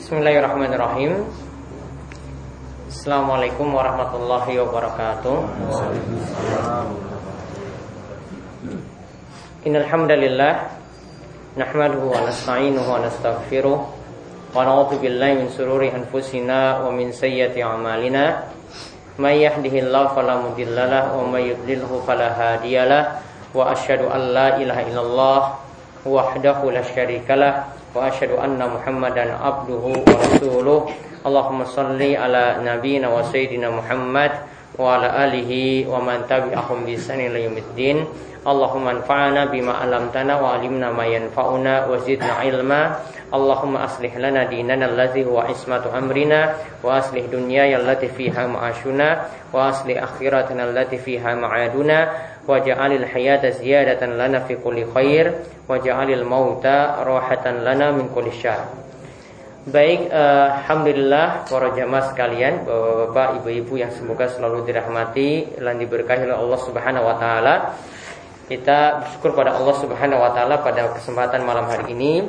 Bismillahirrahmanirrahim. Assalamualaikum warahmatullahi wabarakatuh. Innalhamdulillah Nahmaduhu wa nasta'inuhu wa nastaghfiruh Wa na'udhu billahi min sururi anfusina Wa min sayyati amalina. May yahdihillahu falamudillalah Wa may yudlilhu falahadiyalah Wa ashadu an la ilaha illallah Wahdahu la syarikalah Wa ashadu anna muhammadan abduhu wa rasuluh. Allahumma salli ala nabiyina wa sayyidina muhammad Wa ala alihi wa man tabi'ahum bisani la yumiddin Allahumma anfa'ana bima alamtana wa alimna ma yanfa'una wa zidna ilma. Allahumma aslih lana dinana allazi huwa ismatu amrina wa aslih dunyaya allati fiha ma'ashuna wa aslih akhiratana allati fiha ma'aduna wa ja'alil hayata ziyadatan lana fi kulli khair wa ja'alil mauta rohatan lana min kulli syar Baik, uh, Alhamdulillah para jamaah sekalian, bapak-bapak, ibu-ibu yang semoga selalu dirahmati dan diberkahi oleh Allah Subhanahu wa taala. Kita bersyukur pada Allah Subhanahu wa taala pada kesempatan malam hari ini.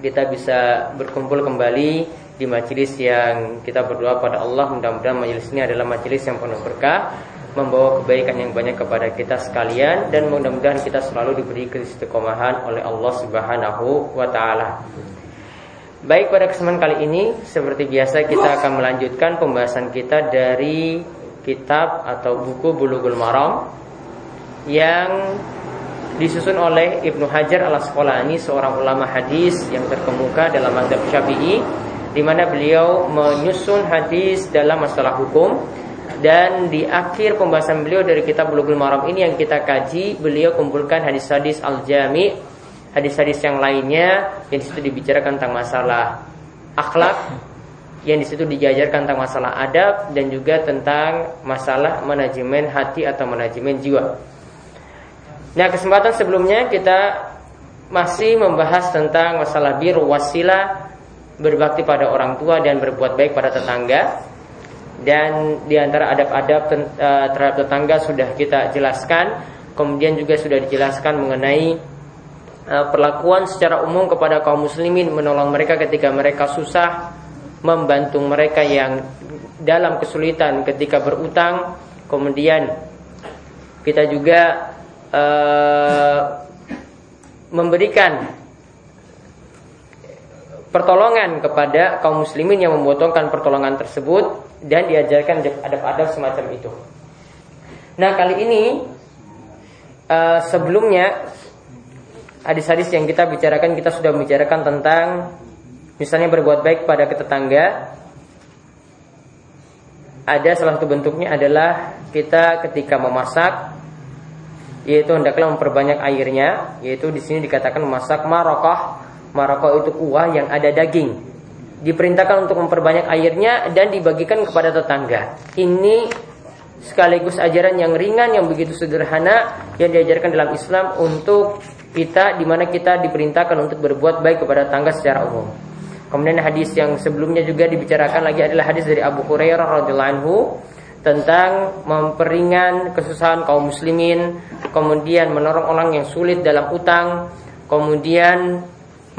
Kita bisa berkumpul kembali di majelis yang kita berdoa pada Allah. Mudah-mudahan majelis ini adalah majelis yang penuh berkah membawa kebaikan yang banyak kepada kita sekalian dan mudah-mudahan kita selalu diberi keistiqomahan oleh Allah Subhanahu wa taala. Baik pada kesempatan kali ini seperti biasa kita akan melanjutkan pembahasan kita dari kitab atau buku Bulughul Maram yang disusun oleh Ibnu Hajar al Asqalani seorang ulama hadis yang terkemuka dalam mazhab Syafi'i di mana beliau menyusun hadis dalam masalah hukum dan di akhir pembahasan beliau dari kitab Bulughul Maram ini yang kita kaji beliau kumpulkan hadis-hadis al-jami hadis-hadis yang lainnya yang di situ dibicarakan tentang masalah akhlak yang di situ dijajarkan tentang masalah adab dan juga tentang masalah manajemen hati atau manajemen jiwa. Nah kesempatan sebelumnya kita masih membahas tentang masalah biru wasilah berbakti pada orang tua dan berbuat baik pada tetangga dan di antara adab-adab eh, terhadap tetangga sudah kita jelaskan. Kemudian juga sudah dijelaskan mengenai eh, perlakuan secara umum kepada kaum muslimin menolong mereka ketika mereka susah membantu mereka yang dalam kesulitan ketika berutang. Kemudian kita juga Eh, memberikan pertolongan kepada kaum muslimin yang membutuhkan pertolongan tersebut dan diajarkan adab-adab semacam itu. Nah kali ini uh, sebelumnya hadis-hadis yang kita bicarakan kita sudah membicarakan tentang misalnya berbuat baik pada tetangga. Ada salah satu bentuknya adalah kita ketika memasak yaitu hendaklah memperbanyak airnya yaitu di sini dikatakan memasak marokah marokah itu kuah yang ada daging diperintahkan untuk memperbanyak airnya dan dibagikan kepada tetangga ini sekaligus ajaran yang ringan yang begitu sederhana yang diajarkan dalam Islam untuk kita di mana kita diperintahkan untuk berbuat baik kepada tetangga secara umum. Kemudian hadis yang sebelumnya juga dibicarakan lagi adalah hadis dari Abu Hurairah radhiyallahu anhu tentang memperingan kesusahan kaum muslimin, kemudian menolong orang yang sulit dalam utang, kemudian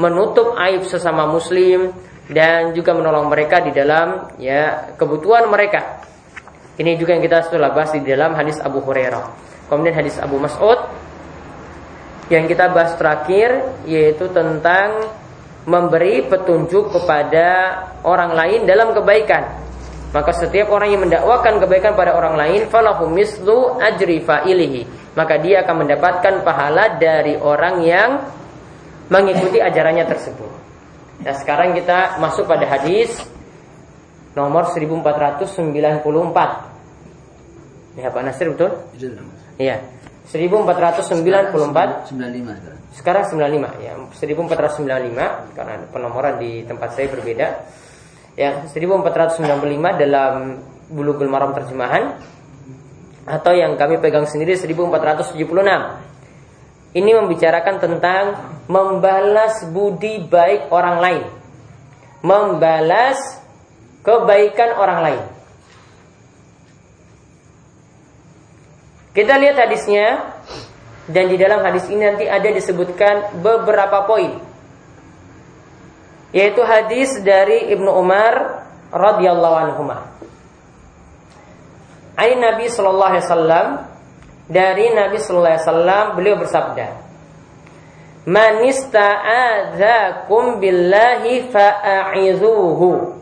menutup aib sesama muslim dan juga menolong mereka di dalam ya kebutuhan mereka. Ini juga yang kita sudah bahas di dalam hadis Abu Hurairah. Kemudian hadis Abu Mas'ud yang kita bahas terakhir yaitu tentang memberi petunjuk kepada orang lain dalam kebaikan maka setiap orang yang mendakwakan kebaikan pada orang lain falahu mislu ajri fa'ilihi. Maka dia akan mendapatkan pahala dari orang yang mengikuti ajarannya tersebut. Nah, sekarang kita masuk pada hadis nomor 1494. Ya, Pak Nasir betul? Iya. 1494 95 sekarang 95 ya 1495 karena penomoran di tempat saya berbeda ya 1495 dalam Bulughul Maram terjemahan atau yang kami pegang sendiri 1476. Ini membicarakan tentang membalas budi baik orang lain. Membalas kebaikan orang lain. Kita lihat hadisnya dan di dalam hadis ini nanti ada disebutkan beberapa poin yaitu hadis dari Ibnu Umar radhiyallahu anhu. Ai Nabi sallallahu alaihi wasallam dari Nabi sallallahu alaihi wasallam beliau bersabda Man ista'adzakum billahi fa'a'izuhu.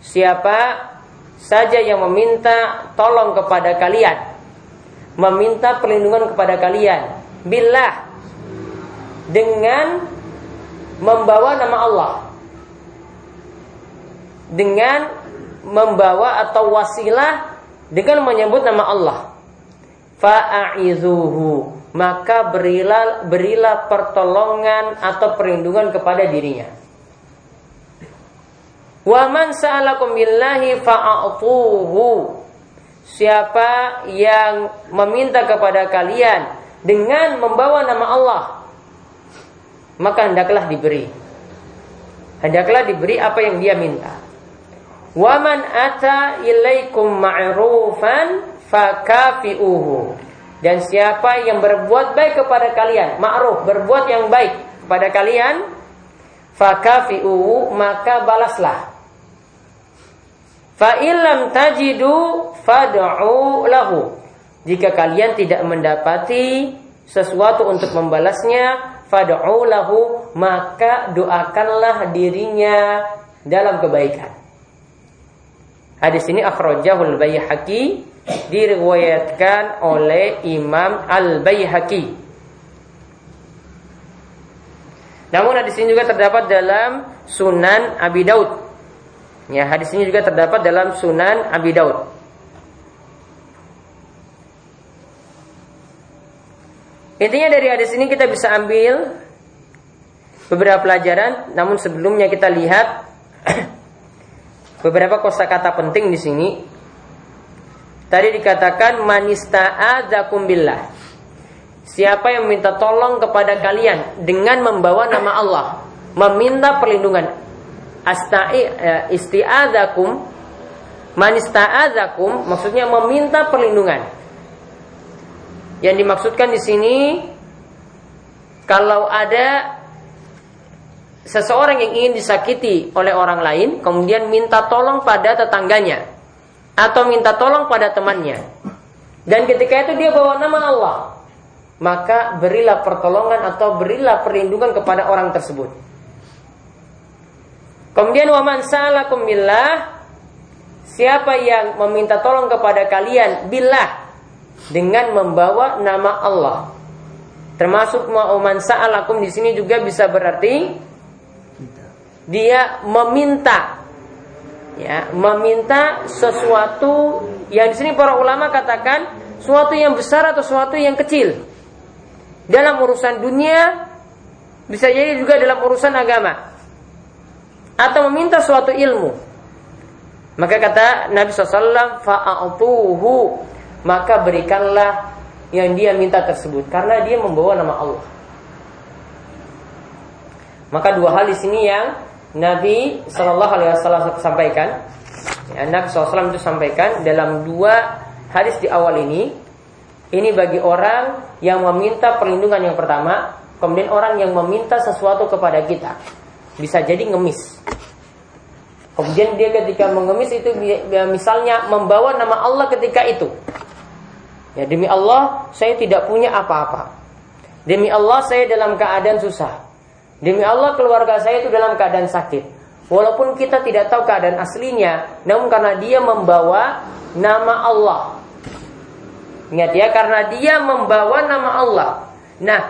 Siapa saja yang meminta tolong kepada kalian Meminta perlindungan kepada kalian Billah Dengan membawa nama Allah Dengan membawa atau wasilah Dengan menyebut nama Allah Fa'a'izuhu maka berilah berilah pertolongan atau perlindungan kepada dirinya. Wa man sa'alakum billahi fa'atuhu. Siapa yang meminta kepada kalian dengan membawa nama Allah, maka hendaklah diberi. Hendaklah diberi apa yang dia minta. Wa man ata ilaikum ma'rufan fakafi'uhu dan siapa yang berbuat baik kepada kalian, ma'ruf, berbuat yang baik kepada kalian, fakafi'u maka balaslah. Fa illam tajidu fad'u lahu. Jika kalian tidak mendapati sesuatu untuk membalasnya, fad'u lahu, maka doakanlah dirinya dalam kebaikan. Hadis ini akhrajahul Baihaqi diriwayatkan oleh Imam Al Baihaqi. Namun hadis ini juga terdapat dalam Sunan Abi Daud. Ya, hadis ini juga terdapat dalam Sunan Abi Daud. Intinya dari hadis ini kita bisa ambil beberapa pelajaran, namun sebelumnya kita lihat beberapa kosakata penting di sini Tadi dikatakan manista'adzakum billah. Siapa yang minta tolong kepada kalian dengan membawa nama Allah, meminta perlindungan. Asta'i eh, isti'adzakum manista'adzakum maksudnya meminta perlindungan. Yang dimaksudkan di sini kalau ada seseorang yang ingin disakiti oleh orang lain kemudian minta tolong pada tetangganya atau minta tolong pada temannya. Dan ketika itu dia bawa nama Allah, maka berilah pertolongan atau berilah perlindungan kepada orang tersebut. Kemudian waman salakum billah Siapa yang meminta tolong kepada kalian billah dengan membawa nama Allah. Termasuk waman sa'alakum di sini juga bisa berarti dia meminta ya meminta sesuatu yang di sini para ulama katakan suatu yang besar atau suatu yang kecil. Dalam urusan dunia bisa jadi juga dalam urusan agama. Atau meminta suatu ilmu. Maka kata Nabi SAW fa'atuhu. Maka berikanlah yang dia minta tersebut. Karena dia membawa nama Allah. Maka dua hal di sini yang Nabi Shallallahu Alaihi Wasallam sampaikan, ya, Nabi SAW itu sampaikan dalam dua hadis di awal ini. Ini bagi orang yang meminta perlindungan yang pertama, kemudian orang yang meminta sesuatu kepada kita. Bisa jadi ngemis. Kemudian dia ketika mengemis itu ya, misalnya membawa nama Allah ketika itu. Ya demi Allah saya tidak punya apa-apa. Demi Allah saya dalam keadaan susah. Demi Allah keluarga saya itu dalam keadaan sakit. Walaupun kita tidak tahu keadaan aslinya, namun karena dia membawa nama Allah. Ingat ya, karena dia membawa nama Allah. Nah,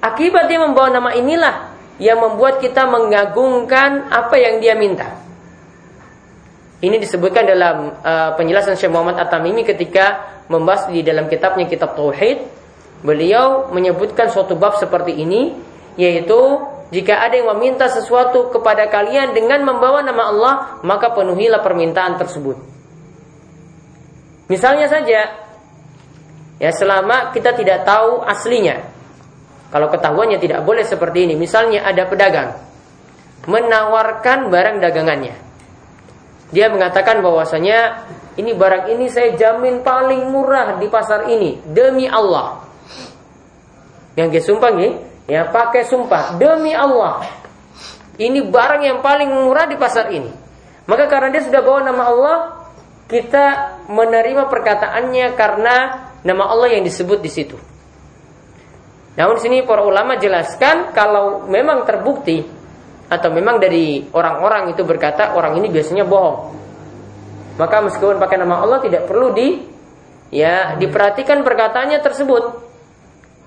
akibat dia membawa nama inilah yang membuat kita mengagungkan apa yang dia minta. Ini disebutkan dalam uh, penjelasan Syekh Muhammad At-Tamimi ketika membahas di dalam kitabnya kitab Tauhid. Beliau menyebutkan suatu bab seperti ini yaitu jika ada yang meminta sesuatu kepada kalian dengan membawa nama Allah, maka penuhilah permintaan tersebut. Misalnya saja, ya selama kita tidak tahu aslinya. Kalau ketahuannya tidak boleh seperti ini. Misalnya ada pedagang menawarkan barang dagangannya. Dia mengatakan bahwasanya ini barang ini saya jamin paling murah di pasar ini demi Allah. Yang dia sumpah nih, Ya pakai sumpah demi Allah. Ini barang yang paling murah di pasar ini. Maka karena dia sudah bawa nama Allah, kita menerima perkataannya karena nama Allah yang disebut di situ. Namun sini para ulama jelaskan kalau memang terbukti atau memang dari orang-orang itu berkata orang ini biasanya bohong. Maka meskipun pakai nama Allah tidak perlu di ya diperhatikan perkataannya tersebut.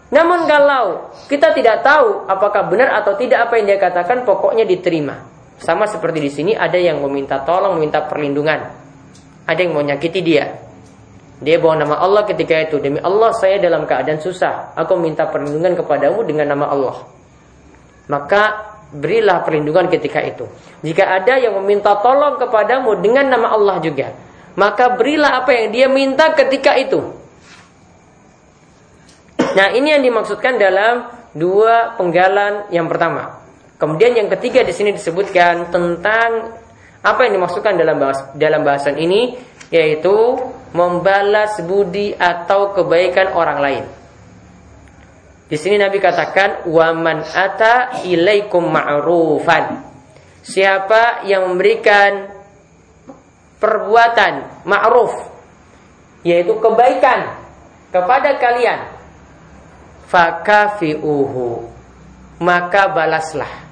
Namun kalau kita tidak tahu apakah benar atau tidak apa yang dia katakan, pokoknya diterima. Sama seperti di sini ada yang meminta tolong, meminta perlindungan. Ada yang mau nyakiti dia. Dia bawa nama Allah ketika itu Demi Allah saya dalam keadaan susah Aku minta perlindungan kepadamu dengan nama Allah Maka berilah perlindungan ketika itu Jika ada yang meminta tolong kepadamu dengan nama Allah juga Maka berilah apa yang dia minta ketika itu Nah ini yang dimaksudkan dalam dua penggalan yang pertama Kemudian yang ketiga di sini disebutkan tentang apa yang dimaksudkan dalam bahas, dalam bahasan ini yaitu membalas budi atau kebaikan orang lain. Di sini Nabi katakan waman ata ilaikum ma'rufan. Siapa yang memberikan perbuatan ma'ruf yaitu kebaikan kepada kalian fakafi'uhu maka balaslah.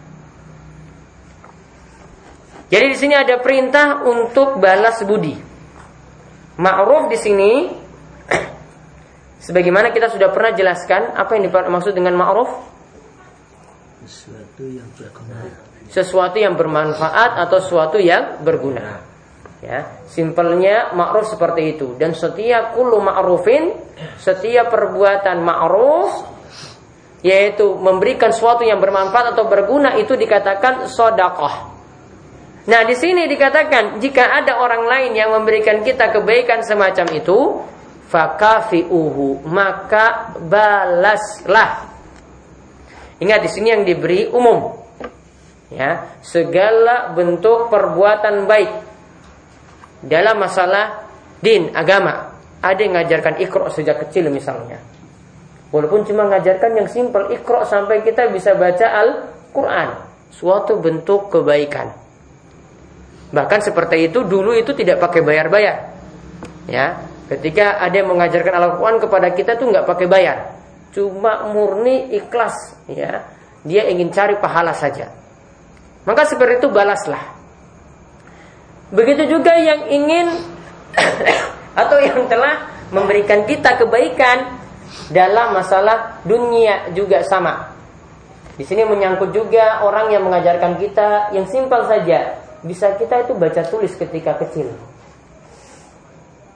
Jadi di sini ada perintah untuk balas budi. Ma'ruf di sini sebagaimana kita sudah pernah jelaskan apa yang dimaksud dengan ma'ruf? Sesuatu yang berguna. Sesuatu yang bermanfaat atau sesuatu yang berguna. Ya, simpelnya ma'ruf seperti itu dan setiap kullu ma'rufin, setiap perbuatan ma'ruf yaitu memberikan sesuatu yang bermanfaat atau berguna itu dikatakan sodakoh. Nah, di sini dikatakan jika ada orang lain yang memberikan kita kebaikan semacam itu, fakafiuhu, maka balaslah. Ingat di sini yang diberi umum. Ya, segala bentuk perbuatan baik dalam masalah din, agama. Ada yang mengajarkan ikro sejak kecil misalnya. Walaupun cuma mengajarkan yang simpel ikro sampai kita bisa baca Al-Quran. Suatu bentuk kebaikan. Bahkan seperti itu dulu itu tidak pakai bayar-bayar. Ya, ketika ada yang mengajarkan Al-Qur'an kepada kita tuh nggak pakai bayar. Cuma murni ikhlas, ya. Dia ingin cari pahala saja. Maka seperti itu balaslah. Begitu juga yang ingin atau yang telah memberikan kita kebaikan dalam masalah dunia juga sama. Di sini menyangkut juga orang yang mengajarkan kita yang simpel saja, bisa kita itu baca tulis ketika kecil.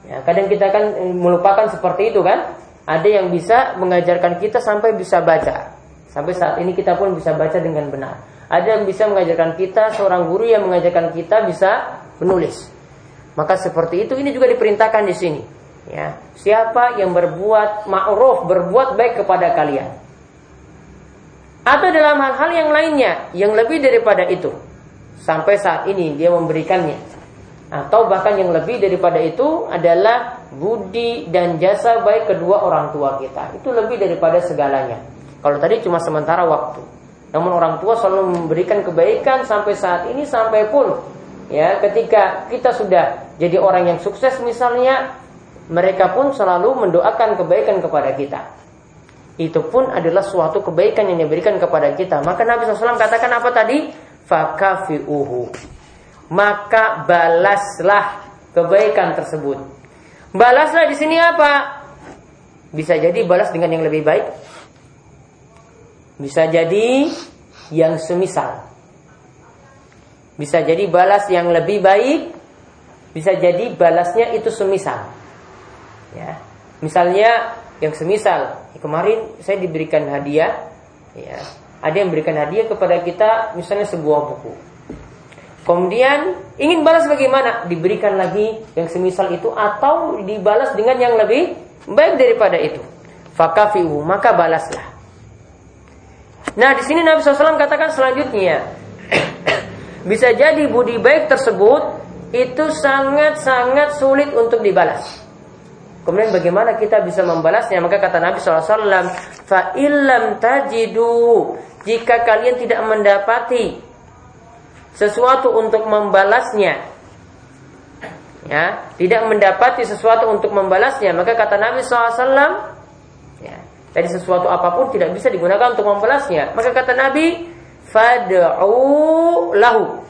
Ya, kadang kita kan eh, melupakan seperti itu kan. Ada yang bisa mengajarkan kita sampai bisa baca. Sampai saat ini kita pun bisa baca dengan benar. Ada yang bisa mengajarkan kita, seorang guru yang mengajarkan kita bisa menulis. Maka seperti itu ini juga diperintahkan di sini. Ya, siapa yang berbuat ma'ruf, berbuat baik kepada kalian. Atau dalam hal-hal yang lainnya yang lebih daripada itu sampai saat ini dia memberikannya atau bahkan yang lebih daripada itu adalah budi dan jasa baik kedua orang tua kita itu lebih daripada segalanya kalau tadi cuma sementara waktu namun orang tua selalu memberikan kebaikan sampai saat ini sampai pun ya ketika kita sudah jadi orang yang sukses misalnya mereka pun selalu mendoakan kebaikan kepada kita. Itu pun adalah suatu kebaikan yang diberikan kepada kita. Maka Nabi SAW katakan apa tadi? Fakafi'uhu. Maka balaslah kebaikan tersebut. Balaslah di sini apa? Bisa jadi balas dengan yang lebih baik bisa jadi yang semisal bisa jadi balas yang lebih baik bisa jadi balasnya itu semisal ya misalnya yang semisal kemarin saya diberikan hadiah ya ada yang berikan hadiah kepada kita misalnya sebuah buku. Kemudian ingin balas bagaimana? Diberikan lagi yang semisal itu atau dibalas dengan yang lebih baik daripada itu. Fakafiu maka balaslah. Nah di sini Nabi SAW katakan selanjutnya bisa jadi budi baik tersebut itu sangat-sangat sulit untuk dibalas. Kemudian bagaimana kita bisa membalasnya? Maka kata Nabi SAW, fa illam tajidu jika kalian tidak mendapati sesuatu untuk membalasnya ya tidak mendapati sesuatu untuk membalasnya maka kata Nabi SAW dari sesuatu apa pun tidak bisa digunakan untuk membalasnya maka kata Nabi fad'u lahu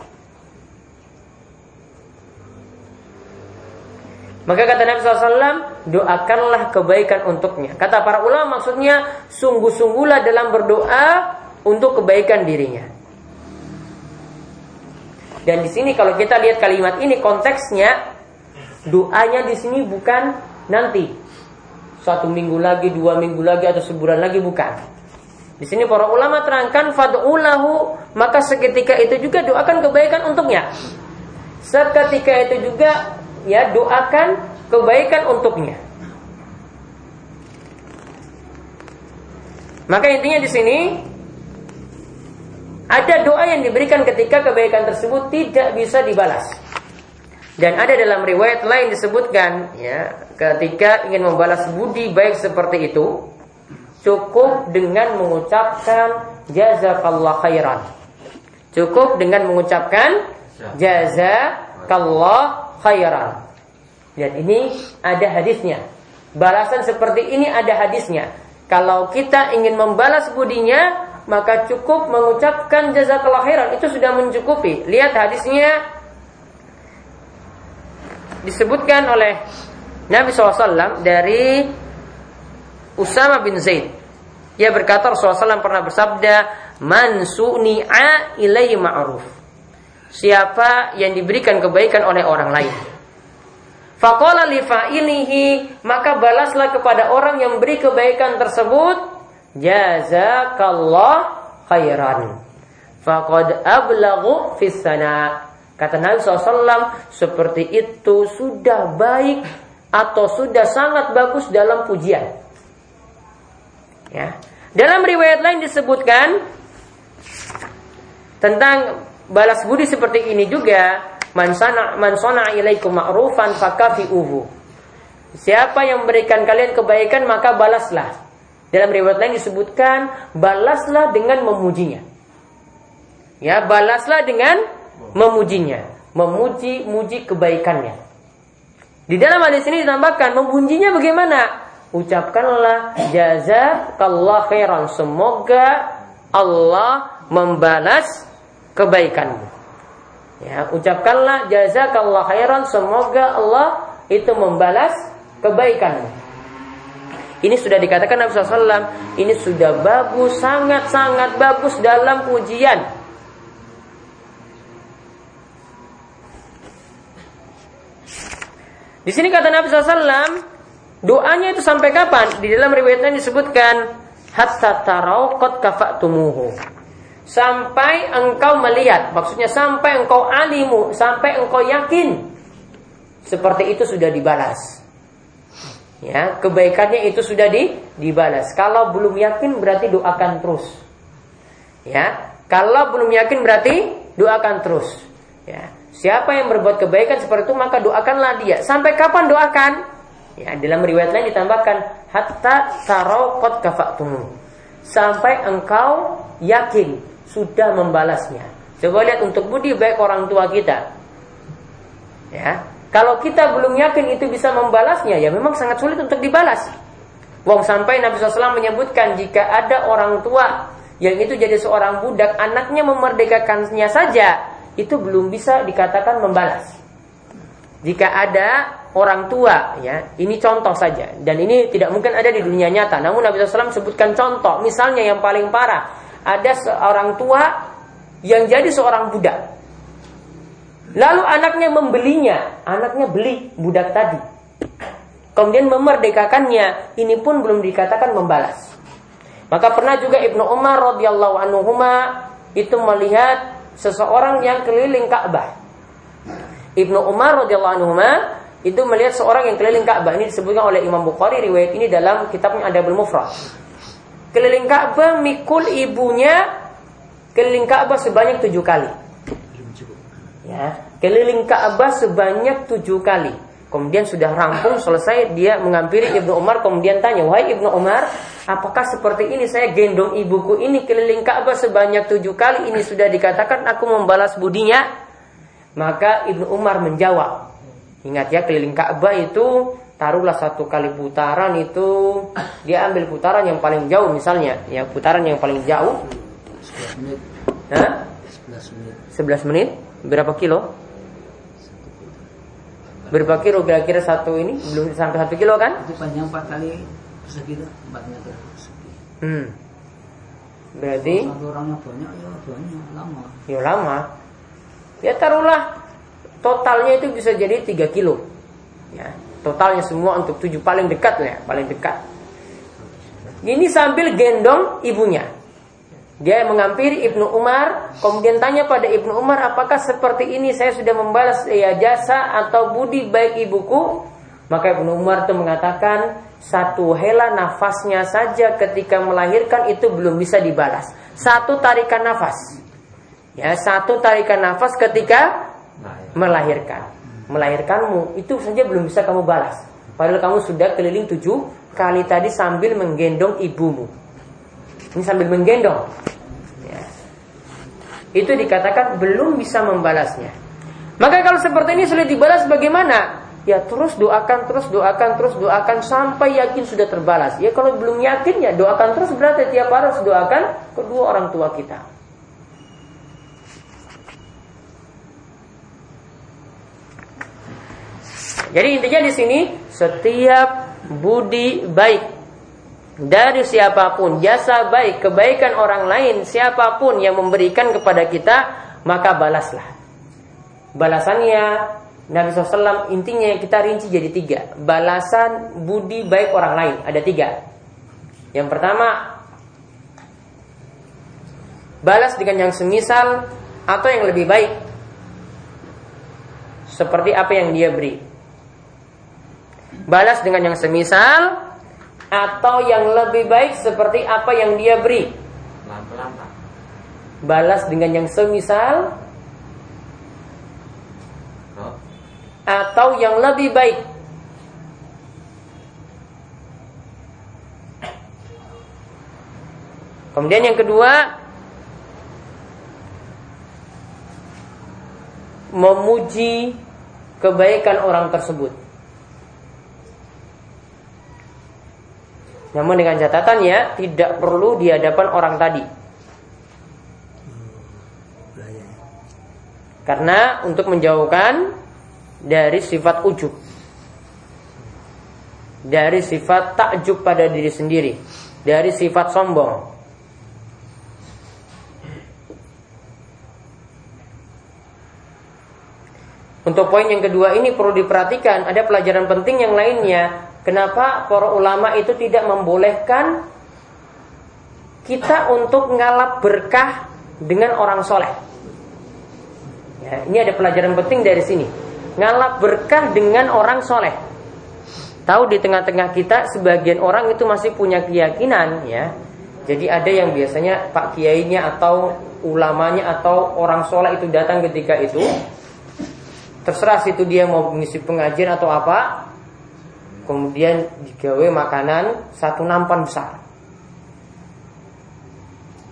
Maka kata Nabi SAW, doakanlah kebaikan untuknya. Kata para ulama maksudnya, sungguh-sungguhlah dalam berdoa untuk kebaikan dirinya. Dan di sini kalau kita lihat kalimat ini konteksnya Doanya di sini bukan nanti satu minggu lagi, dua minggu lagi atau sebulan lagi bukan. Di sini para ulama terangkan fad'ulahu maka seketika itu juga doakan kebaikan untuknya. Seketika itu juga ya doakan kebaikan untuknya. Maka intinya di sini ada doa yang diberikan ketika kebaikan tersebut tidak bisa dibalas. Dan ada dalam riwayat lain disebutkan ya, ketika ingin membalas budi baik seperti itu, cukup dengan mengucapkan jazakallah khairan. Cukup dengan mengucapkan jazakallah khairan. Dan ini ada hadisnya. Balasan seperti ini ada hadisnya. Kalau kita ingin membalas budinya, maka cukup mengucapkan jazakallah khairan. Itu sudah mencukupi. Lihat hadisnya disebutkan oleh Nabi SAW dari Usama bin Zaid. Ia berkata Rasulullah SAW pernah bersabda, Man su'ni'a ilaihi ma'ruf. Siapa yang diberikan kebaikan oleh orang lain. Faqala li fa'ilihi, maka balaslah kepada orang yang beri kebaikan tersebut, jazakallah khairan. Faqad ablaghu fis sana. Kata Nabi SAW, seperti itu sudah baik atau sudah sangat bagus dalam pujian. Ya. Dalam riwayat lain disebutkan tentang balas budi seperti ini juga man sana man sana ilaikum ma'rufan fakafi'uhu. Siapa yang memberikan kalian kebaikan maka balaslah. Dalam riwayat lain disebutkan balaslah dengan memujinya. Ya, balaslah dengan memujinya, memuji-muji kebaikannya. Di dalam hadis ini ditambahkan memujinya bagaimana? Ucapkanlah jazakallah khairan. Semoga Allah membalas kebaikanmu. Ya, ucapkanlah jazakallah khairan. Semoga Allah itu membalas kebaikanmu. Ini sudah dikatakan Nabi SAW Ini sudah bagus, sangat-sangat bagus dalam pujian Di sini kata Nabi SAW, doanya itu sampai kapan? Di dalam riwayatnya disebutkan hatta tarau qad kafatumuhu. Sampai engkau melihat, maksudnya sampai engkau alimu, sampai engkau yakin seperti itu sudah dibalas. Ya, kebaikannya itu sudah di, dibalas. Kalau belum yakin berarti doakan terus. Ya, kalau belum yakin berarti doakan terus. Ya, Siapa yang berbuat kebaikan seperti itu maka doakanlah dia. Sampai kapan doakan? Ya, dalam riwayat lain ditambahkan hatta tarau qad Sampai engkau yakin sudah membalasnya. Coba lihat untuk budi baik orang tua kita. Ya, kalau kita belum yakin itu bisa membalasnya, ya memang sangat sulit untuk dibalas. Wong sampai Nabi SAW menyebutkan jika ada orang tua yang itu jadi seorang budak, anaknya memerdekakannya saja, itu belum bisa dikatakan membalas. Jika ada orang tua, ya, ini contoh saja, dan ini tidak mungkin ada di dunia nyata. Namun Nabi SAW sebutkan contoh, misalnya yang paling parah, ada seorang tua yang jadi seorang budak. Lalu anaknya membelinya, anaknya beli budak tadi. Kemudian memerdekakannya, ini pun belum dikatakan membalas. Maka pernah juga Ibnu Umar radhiyallahu anhu itu melihat seseorang yang keliling Ka'bah. Ibnu Umar radhiyallahu anhu itu melihat seorang yang keliling Ka'bah. Ini disebutkan oleh Imam Bukhari riwayat ini dalam kitabnya Adabul Mufrad. Keliling Ka'bah mikul ibunya keliling Ka'bah sebanyak tujuh kali. Ya, keliling Ka'bah sebanyak tujuh kali. Kemudian sudah rampung selesai dia mengampiri Ibnu Umar kemudian tanya, "Wahai Ibnu Umar, apakah seperti ini saya gendong ibuku ini keliling Ka'bah sebanyak tujuh kali ini sudah dikatakan aku membalas budinya?" Maka Ibnu Umar menjawab, "Ingat ya keliling Ka'bah itu taruhlah satu kali putaran itu dia ambil putaran yang paling jauh misalnya, ya putaran yang paling jauh 11 menit. Hah? 11 menit. 11 menit? Berapa kilo? Berapa kilo kira-kira satu ini? Belum sampai satu kilo kan? Itu panjang empat kali persegi itu, empat meter persegi. Hmm. Berarti? Kalau orangnya banyak, ya banyak, lama. Ya lama. Ya taruhlah totalnya itu bisa jadi 3 kilo. Ya, totalnya semua untuk tujuh paling dekat ya, paling dekat. Ini sambil gendong ibunya. Dia mengampiri Ibnu Umar, kemudian tanya pada Ibnu Umar, apakah seperti ini saya sudah membalas ya jasa atau budi baik ibuku? Maka Ibnu Umar itu mengatakan, satu hela nafasnya saja ketika melahirkan itu belum bisa dibalas. Satu tarikan nafas. Ya, satu tarikan nafas ketika melahirkan. Melahirkanmu itu saja belum bisa kamu balas. Padahal kamu sudah keliling tujuh kali tadi sambil menggendong ibumu. Ini sambil menggendong. Ya. Itu dikatakan belum bisa membalasnya. Maka kalau seperti ini sulit dibalas bagaimana? Ya terus doakan, terus doakan, terus doakan sampai yakin sudah terbalas. Ya kalau belum yakin ya doakan terus berarti tiap hari harus doakan kedua orang tua kita. Jadi intinya di sini setiap budi baik dari siapa pun, jasa baik, kebaikan orang lain, siapa pun yang memberikan kepada kita, maka balaslah. Balasannya Nabi SAW intinya kita rinci jadi tiga. Balasan budi baik orang lain ada tiga. Yang pertama, balas dengan yang semisal atau yang lebih baik. Seperti apa yang dia beri. Balas dengan yang semisal atau yang lebih baik seperti apa yang dia beri. Balas dengan yang semisal atau yang lebih baik. Kemudian yang kedua memuji kebaikan orang tersebut. Namun dengan catatan ya tidak perlu di hadapan orang tadi. Karena untuk menjauhkan dari sifat ujub. Dari sifat takjub pada diri sendiri. Dari sifat sombong. Untuk poin yang kedua ini perlu diperhatikan ada pelajaran penting yang lainnya Kenapa para ulama itu tidak membolehkan kita untuk ngalap berkah dengan orang soleh? Ya, ini ada pelajaran penting dari sini. Ngalap berkah dengan orang soleh. Tahu di tengah-tengah kita sebagian orang itu masih punya keyakinan ya. Jadi ada yang biasanya Pak Kiainya atau ulamanya atau orang soleh itu datang ketika itu terserah situ dia mau mengisi pengajian atau apa kemudian digawe makanan satu nampan besar.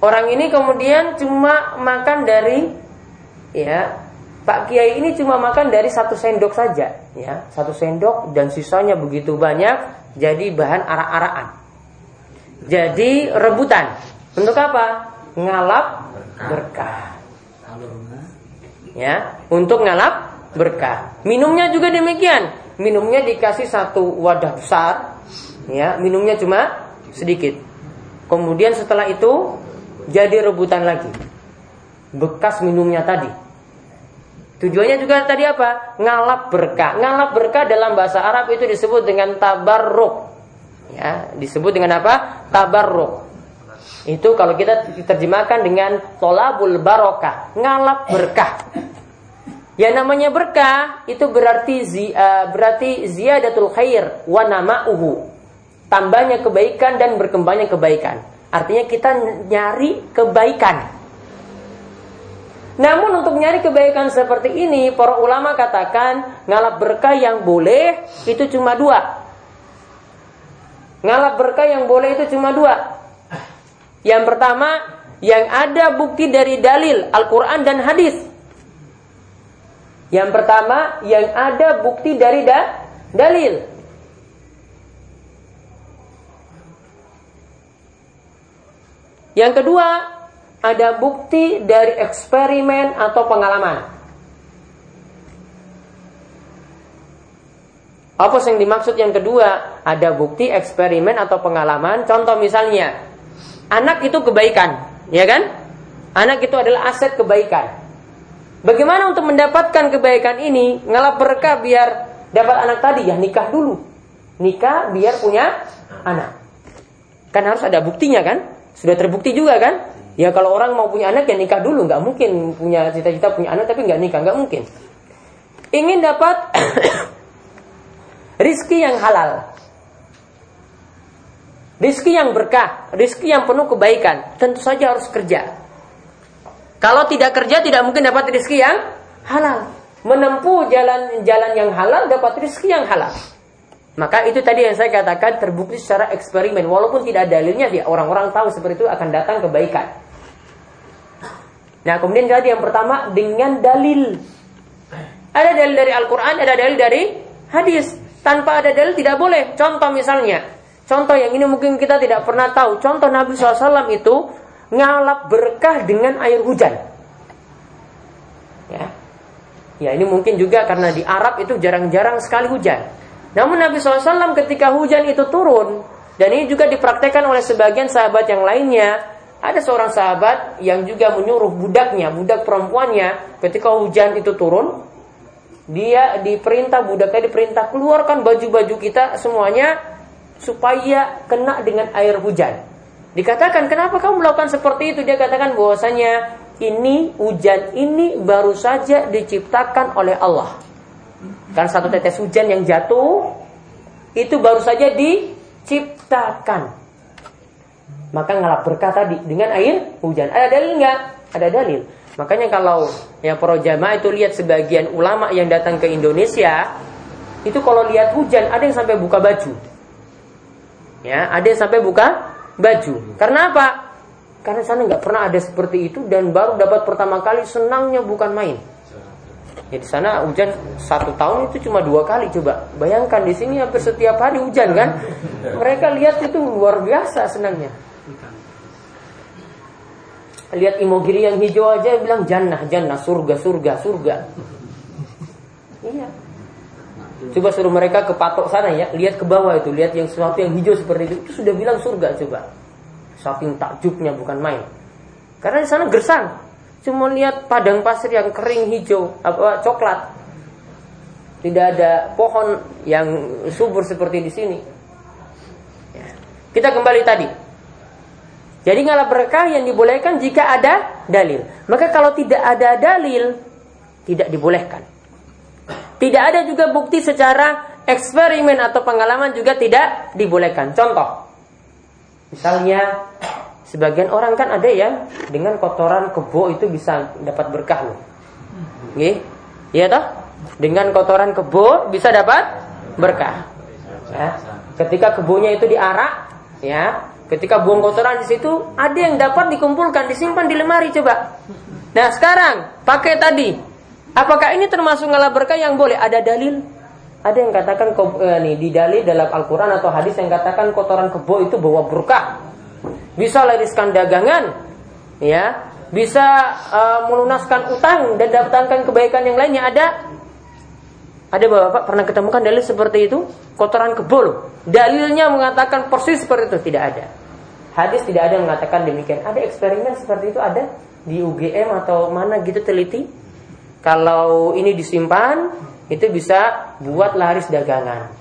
Orang ini kemudian cuma makan dari ya Pak Kiai ini cuma makan dari satu sendok saja, ya satu sendok dan sisanya begitu banyak jadi bahan arak-arakan. Jadi rebutan. Untuk apa? Ngalap berkah. Ya, untuk ngalap berkah. Minumnya juga demikian minumnya dikasih satu wadah besar, ya, minumnya cuma sedikit. Kemudian setelah itu jadi rebutan lagi. Bekas minumnya tadi. Tujuannya juga tadi apa? Ngalap berkah. Ngalap berkah dalam bahasa Arab itu disebut dengan tabarruk. Ya, disebut dengan apa? Tabarruk. Itu kalau kita terjemahkan dengan tolabul barokah, ngalap berkah. Ya namanya berkah itu berarti zi, uh, berarti ziyadatul khair wa nama'uhu. Tambahnya kebaikan dan berkembangnya kebaikan. Artinya kita nyari kebaikan. Namun untuk nyari kebaikan seperti ini, para ulama katakan ngalap berkah yang boleh itu cuma dua. Ngalap berkah yang boleh itu cuma dua. Yang pertama, yang ada bukti dari dalil Al-Quran dan hadis. Yang pertama, yang ada bukti dari da dalil. Yang kedua, ada bukti dari eksperimen atau pengalaman. Apa yang dimaksud yang kedua? Ada bukti eksperimen atau pengalaman. Contoh misalnya, anak itu kebaikan, ya kan? Anak itu adalah aset kebaikan. Bagaimana untuk mendapatkan kebaikan ini? Ngelap berkah biar dapat anak tadi ya nikah dulu. Nikah biar punya anak. Kan harus ada buktinya kan? Sudah terbukti juga kan? Ya kalau orang mau punya anak ya nikah dulu, nggak mungkin punya cita-cita punya anak tapi nggak nikah, nggak mungkin. Ingin dapat rizki yang halal, rizki yang berkah, rizki yang penuh kebaikan, tentu saja harus kerja. Kalau tidak kerja tidak mungkin dapat rizki yang halal. Menempuh jalan-jalan yang halal dapat rizki yang halal. Maka itu tadi yang saya katakan terbukti secara eksperimen. Walaupun tidak dalilnya, dia orang-orang tahu seperti itu akan datang kebaikan. Nah kemudian tadi yang pertama dengan dalil. Ada dalil dari Al-Quran, ada dalil dari hadis. Tanpa ada dalil tidak boleh. Contoh misalnya, contoh yang ini mungkin kita tidak pernah tahu. Contoh Nabi SAW itu ngalap berkah dengan air hujan. Ya, ya ini mungkin juga karena di Arab itu jarang-jarang sekali hujan. Namun Nabi SAW ketika hujan itu turun dan ini juga dipraktekkan oleh sebagian sahabat yang lainnya. Ada seorang sahabat yang juga menyuruh budaknya, budak perempuannya, ketika hujan itu turun, dia diperintah budaknya diperintah keluarkan baju-baju kita semuanya supaya kena dengan air hujan. Dikatakan kenapa kamu melakukan seperti itu? Dia katakan bahwasanya ini hujan ini baru saja diciptakan oleh Allah. Kan satu tetes hujan yang jatuh itu baru saja diciptakan. Maka ngalap berkah tadi dengan air hujan. Ada dalil nggak? Ada dalil. Makanya kalau yang pro jamaah itu lihat sebagian ulama yang datang ke Indonesia, itu kalau lihat hujan ada yang sampai buka baju. Ya, ada yang sampai buka baju. Karena apa? Karena sana nggak pernah ada seperti itu dan baru dapat pertama kali senangnya bukan main. Ya di sana hujan satu tahun itu cuma dua kali coba. Bayangkan di sini hampir setiap hari hujan kan. Mereka lihat itu luar biasa senangnya. Lihat imogiri yang hijau aja bilang jannah, jannah, surga, surga, surga. Iya. Coba suruh mereka ke patok sana ya, lihat ke bawah itu, lihat yang sesuatu yang hijau seperti itu, itu sudah bilang surga coba. Saking takjubnya bukan main. Karena di sana gersang, Cuma lihat padang pasir yang kering hijau, apa coklat. Tidak ada pohon yang subur seperti di sini. Ya. Kita kembali tadi. Jadi ngalah berkah yang dibolehkan jika ada dalil. Maka kalau tidak ada dalil, tidak dibolehkan. Tidak ada juga bukti secara eksperimen atau pengalaman juga tidak dibolehkan. Contoh, misalnya Sebagian orang kan ada yang dengan kotoran kebo itu bisa dapat berkah loh. Nggih? Iya toh? Dengan kotoran kebo bisa dapat berkah. Ya. Ketika kebonya itu diarak, ya, ketika buang kotoran di situ, ada yang dapat dikumpulkan, disimpan di lemari coba. Nah, sekarang pakai tadi. Apakah ini termasuk ngalah berkah yang boleh? Ada dalil? Ada yang katakan eh, nih di dalil dalam Al-Qur'an atau hadis yang katakan kotoran kebo itu bawa berkah bisa lariskan dagangan, ya, bisa uh, melunaskan utang dan dapatkan kebaikan yang lainnya ada. Ada bapak pernah ketemukan dalil seperti itu? Kotoran kebul. Dalilnya mengatakan persis seperti itu tidak ada. Hadis tidak ada yang mengatakan demikian. Ada eksperimen seperti itu ada di UGM atau mana gitu teliti. Kalau ini disimpan, itu bisa buat laris dagangan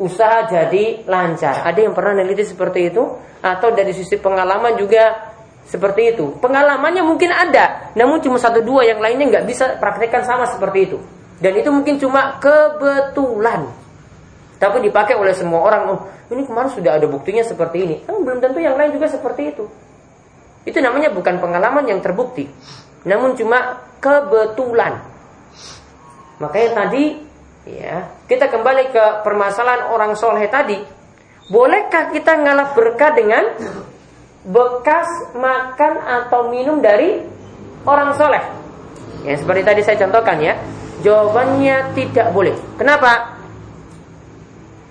usaha jadi lancar. Ada yang pernah neliti seperti itu? Atau dari sisi pengalaman juga seperti itu? Pengalamannya mungkin ada, namun cuma satu dua yang lainnya nggak bisa praktekkan sama seperti itu. Dan itu mungkin cuma kebetulan. Tapi dipakai oleh semua orang. Oh, ini kemarin sudah ada buktinya seperti ini. Kan belum tentu yang lain juga seperti itu. Itu namanya bukan pengalaman yang terbukti. namun cuma kebetulan. Makanya tadi ya, kita kembali ke permasalahan orang soleh tadi. Bolehkah kita ngalap berkah dengan bekas makan atau minum dari orang soleh? Ya, seperti tadi saya contohkan ya. Jawabannya tidak boleh. Kenapa?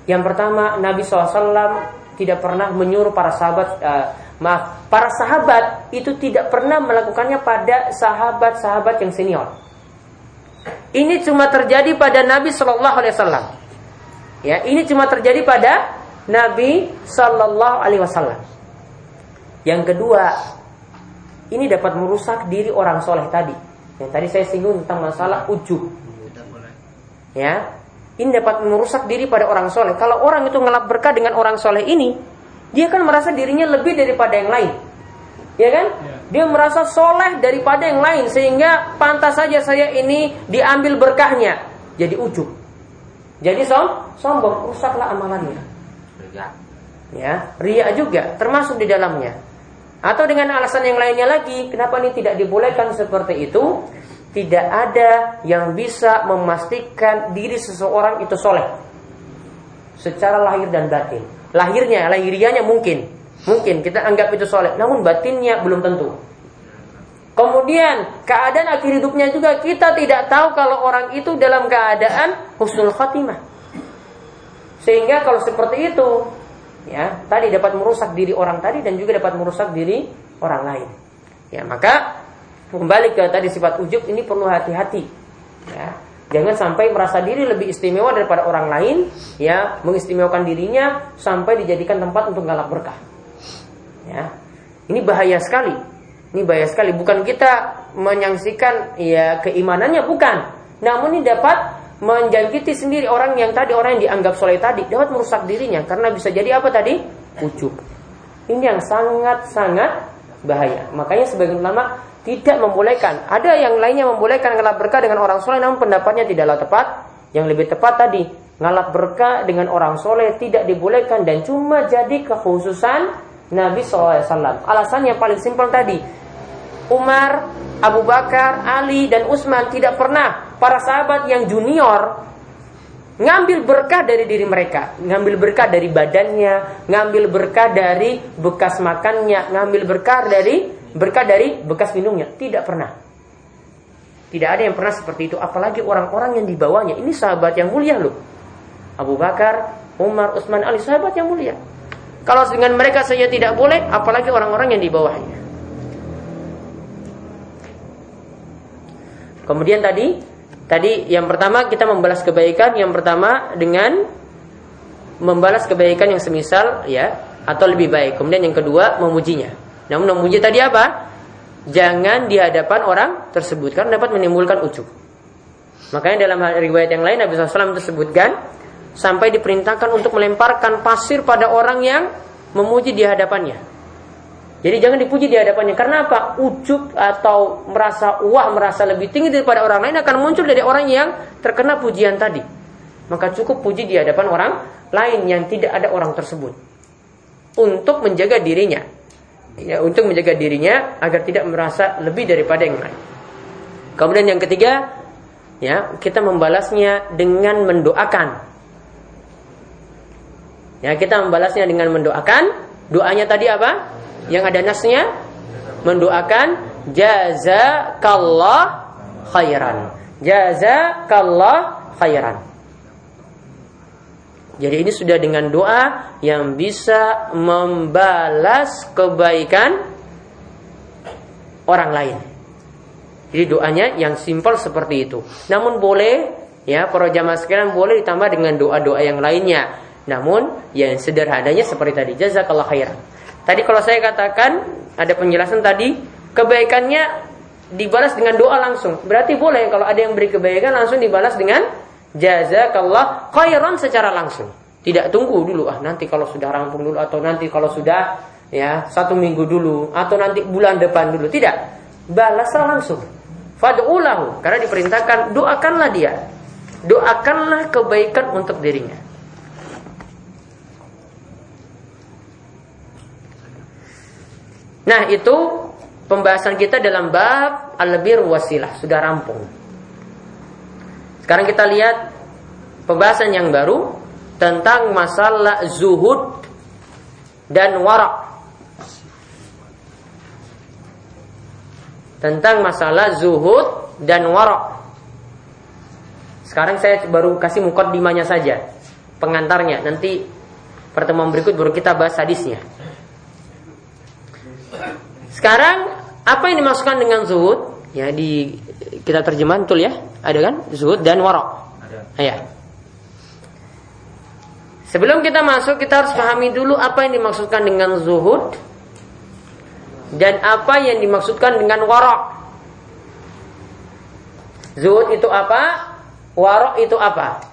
Yang pertama, Nabi SAW tidak pernah menyuruh para sahabat, uh, maaf, para sahabat itu tidak pernah melakukannya pada sahabat-sahabat yang senior. Ini cuma terjadi pada Nabi Shallallahu Alaihi Wasallam. Ya, ini cuma terjadi pada Nabi Shallallahu Alaihi Wasallam. Yang kedua, ini dapat merusak diri orang soleh tadi. Yang tadi saya singgung tentang masalah ujub. Ya, ini dapat merusak diri pada orang soleh. Kalau orang itu ngelap berkah dengan orang soleh ini, dia kan merasa dirinya lebih daripada yang lain. Ya kan? Ya. Dia merasa soleh daripada yang lain sehingga pantas saja saya ini diambil berkahnya. Jadi ujub. Jadi som, sombong, rusaklah amalannya. Ya, ria juga termasuk di dalamnya. Atau dengan alasan yang lainnya lagi, kenapa ini tidak dibolehkan seperti itu? Tidak ada yang bisa memastikan diri seseorang itu soleh secara lahir dan batin. Lahirnya, lahirianya mungkin, Mungkin kita anggap itu soleh, namun batinnya belum tentu. Kemudian keadaan akhir hidupnya juga kita tidak tahu kalau orang itu dalam keadaan husnul khatimah. Sehingga kalau seperti itu, ya tadi dapat merusak diri orang tadi dan juga dapat merusak diri orang lain. Ya maka kembali ke tadi sifat ujub ini perlu hati-hati. Ya, Jangan sampai merasa diri lebih istimewa daripada orang lain, ya, mengistimewakan dirinya sampai dijadikan tempat untuk galak berkah. Ya. Ini bahaya sekali. Ini bahaya sekali. Bukan kita menyangsikan ya keimanannya bukan. Namun ini dapat menjangkiti sendiri orang yang tadi orang yang dianggap soleh tadi dapat merusak dirinya karena bisa jadi apa tadi ujub. Ini yang sangat-sangat bahaya. Makanya sebagian ulama tidak membolehkan. Ada yang lainnya membolehkan ngalap berkah dengan orang soleh, namun pendapatnya tidaklah tepat. Yang lebih tepat tadi ngalap berkah dengan orang soleh tidak dibolehkan dan cuma jadi kekhususan Nabi SAW. Alasan yang paling simpel tadi. Umar, Abu Bakar, Ali, dan Utsman tidak pernah para sahabat yang junior ngambil berkah dari diri mereka, ngambil berkah dari badannya, ngambil berkah dari bekas makannya, ngambil berkah dari berkah dari bekas minumnya. Tidak pernah. Tidak ada yang pernah seperti itu, apalagi orang-orang yang di bawahnya. Ini sahabat yang mulia loh. Abu Bakar, Umar, Utsman, Ali, sahabat yang mulia. Kalau dengan mereka saja tidak boleh, apalagi orang-orang yang di bawahnya. Kemudian tadi, tadi yang pertama kita membalas kebaikan, yang pertama dengan membalas kebaikan yang semisal ya atau lebih baik. Kemudian yang kedua memujinya. Namun memuji tadi apa? Jangan di hadapan orang tersebut karena dapat menimbulkan ujuk. Makanya dalam riwayat yang lain Nabi SAW tersebutkan sampai diperintahkan untuk melemparkan pasir pada orang yang memuji di hadapannya. Jadi jangan dipuji di hadapannya. Karena apa? Ujub atau merasa wah, merasa lebih tinggi daripada orang lain akan muncul dari orang yang terkena pujian tadi. Maka cukup puji di hadapan orang lain yang tidak ada orang tersebut. Untuk menjaga dirinya. Ya, untuk menjaga dirinya agar tidak merasa lebih daripada yang lain. Kemudian yang ketiga, ya, kita membalasnya dengan mendoakan Ya, kita membalasnya dengan mendoakan. Doanya tadi apa? Yang ada nasnya mendoakan jazakallah khairan. Jazakallah khairan. Jadi ini sudah dengan doa yang bisa membalas kebaikan orang lain. Jadi doanya yang simpel seperti itu. Namun boleh ya para jamaah sekalian boleh ditambah dengan doa-doa yang lainnya. Namun yang sederhananya seperti tadi jazakallah khairan. Tadi kalau saya katakan ada penjelasan tadi kebaikannya dibalas dengan doa langsung. Berarti boleh kalau ada yang beri kebaikan langsung dibalas dengan jazakallah khairan secara langsung. Tidak tunggu dulu ah nanti kalau sudah rampung dulu atau nanti kalau sudah ya satu minggu dulu atau nanti bulan depan dulu. Tidak. Balaslah langsung. Fad'ulahu karena diperintahkan doakanlah dia. Doakanlah kebaikan untuk dirinya. Nah itu pembahasan kita dalam bab al-bir wasilah sudah rampung. Sekarang kita lihat pembahasan yang baru tentang masalah zuhud dan warak. Tentang masalah zuhud dan warak. Sekarang saya baru kasih mukaddimahnya saja, pengantarnya. Nanti pertemuan berikut baru kita bahas hadisnya. Sekarang apa yang dimasukkan dengan zuhud? Ya di kita terjemahan betul ya. Ada kan? Zuhud dan warok. Ada. Ya. Sebelum kita masuk kita harus pahami dulu apa yang dimaksudkan dengan zuhud dan apa yang dimaksudkan dengan warok. Zuhud itu apa? Warok itu apa?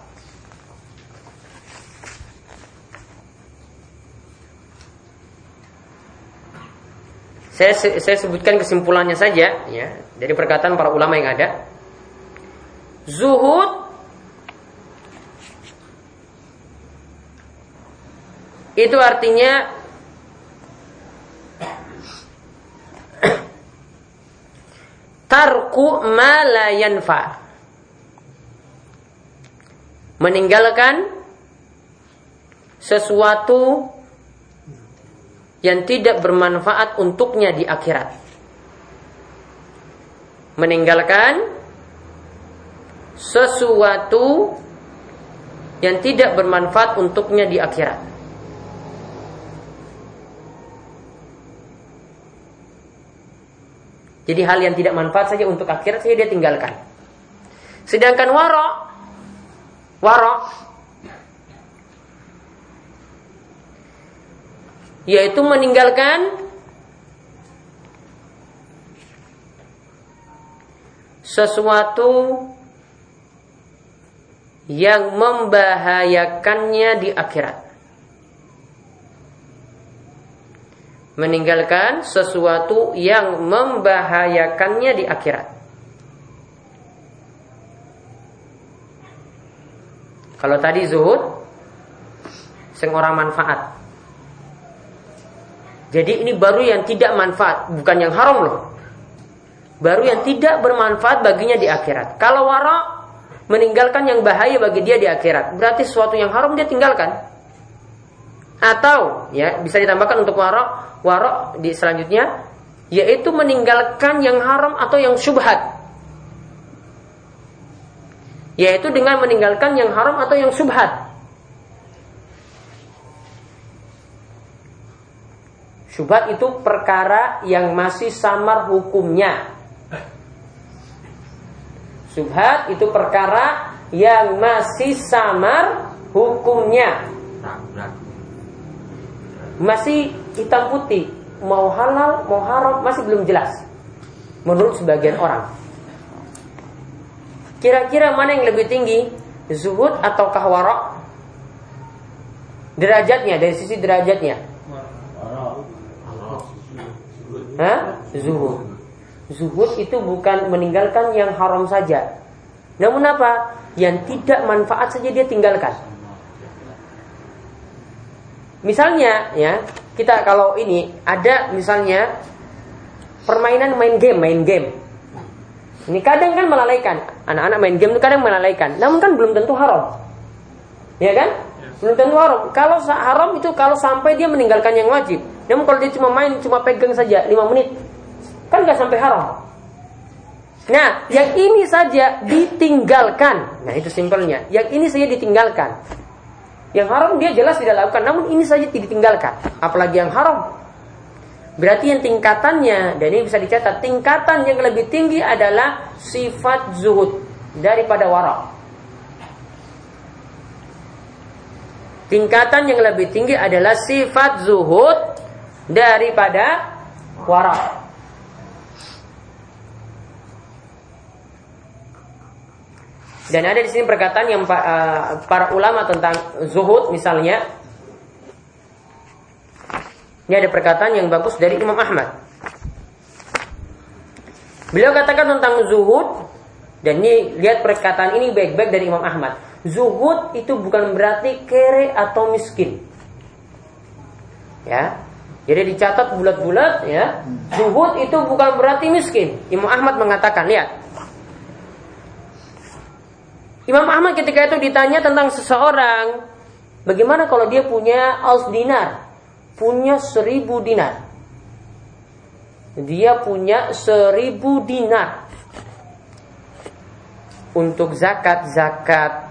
Saya, saya sebutkan kesimpulannya saja ya dari perkataan para ulama yang ada. Zuhud itu artinya tarku ma la yanfa. Meninggalkan sesuatu yang tidak bermanfaat untuknya di akhirat. Meninggalkan sesuatu yang tidak bermanfaat untuknya di akhirat. Jadi hal yang tidak manfaat saja untuk akhirat saja dia tinggalkan. Sedangkan warok, warok yaitu meninggalkan sesuatu yang membahayakannya di akhirat. Meninggalkan sesuatu yang membahayakannya di akhirat. Kalau tadi zuhud, sing orang manfaat. Jadi ini baru yang tidak manfaat, bukan yang haram loh. Baru yang tidak bermanfaat baginya di akhirat. Kalau wara meninggalkan yang bahaya bagi dia di akhirat, berarti sesuatu yang haram dia tinggalkan. Atau ya bisa ditambahkan untuk wara, wara di selanjutnya yaitu meninggalkan yang haram atau yang syubhat. Yaitu dengan meninggalkan yang haram atau yang syubhat. Syubhat itu perkara yang masih samar hukumnya. Syubhat itu perkara yang masih samar hukumnya. Masih hitam putih, mau halal, mau haram, masih belum jelas. Menurut sebagian orang. Kira-kira mana yang lebih tinggi? Zuhud atau kahwarok? Derajatnya, dari sisi derajatnya Hah? Zuhud. Zuhud itu bukan meninggalkan yang haram saja. Namun apa? Yang tidak manfaat saja dia tinggalkan. Misalnya ya, kita kalau ini ada misalnya permainan main game, main game. Ini kadang kan melalaikan. Anak-anak main game itu kadang melalaikan. Namun kan belum tentu haram. Ya kan? Belum tentu haram. Kalau haram itu kalau sampai dia meninggalkan yang wajib. Namun kalau dia cuma main, cuma pegang saja 5 menit, kan nggak sampai haram. Nah, yang ini saja ditinggalkan. Nah, itu simpelnya. Yang ini saja ditinggalkan. Yang haram dia jelas tidak lakukan, namun ini saja ditinggalkan. Apalagi yang haram. Berarti yang tingkatannya, dan ini bisa dicatat, tingkatan yang lebih tinggi adalah sifat zuhud daripada wara. Tingkatan yang lebih tinggi adalah sifat zuhud daripada wara. Dan ada di sini perkataan yang uh, para ulama tentang zuhud misalnya. Ini ada perkataan yang bagus dari Imam Ahmad. Beliau katakan tentang zuhud dan ini lihat perkataan ini baik-baik dari Imam Ahmad. Zuhud itu bukan berarti kere atau miskin. Ya, Jadi dicatat bulat-bulat ya. Zuhud itu bukan berarti miskin. Imam Ahmad mengatakan, lihat. Imam Ahmad ketika itu ditanya tentang seseorang, bagaimana kalau dia punya als dinar, punya seribu dinar. Dia punya seribu dinar. Untuk zakat, zakat,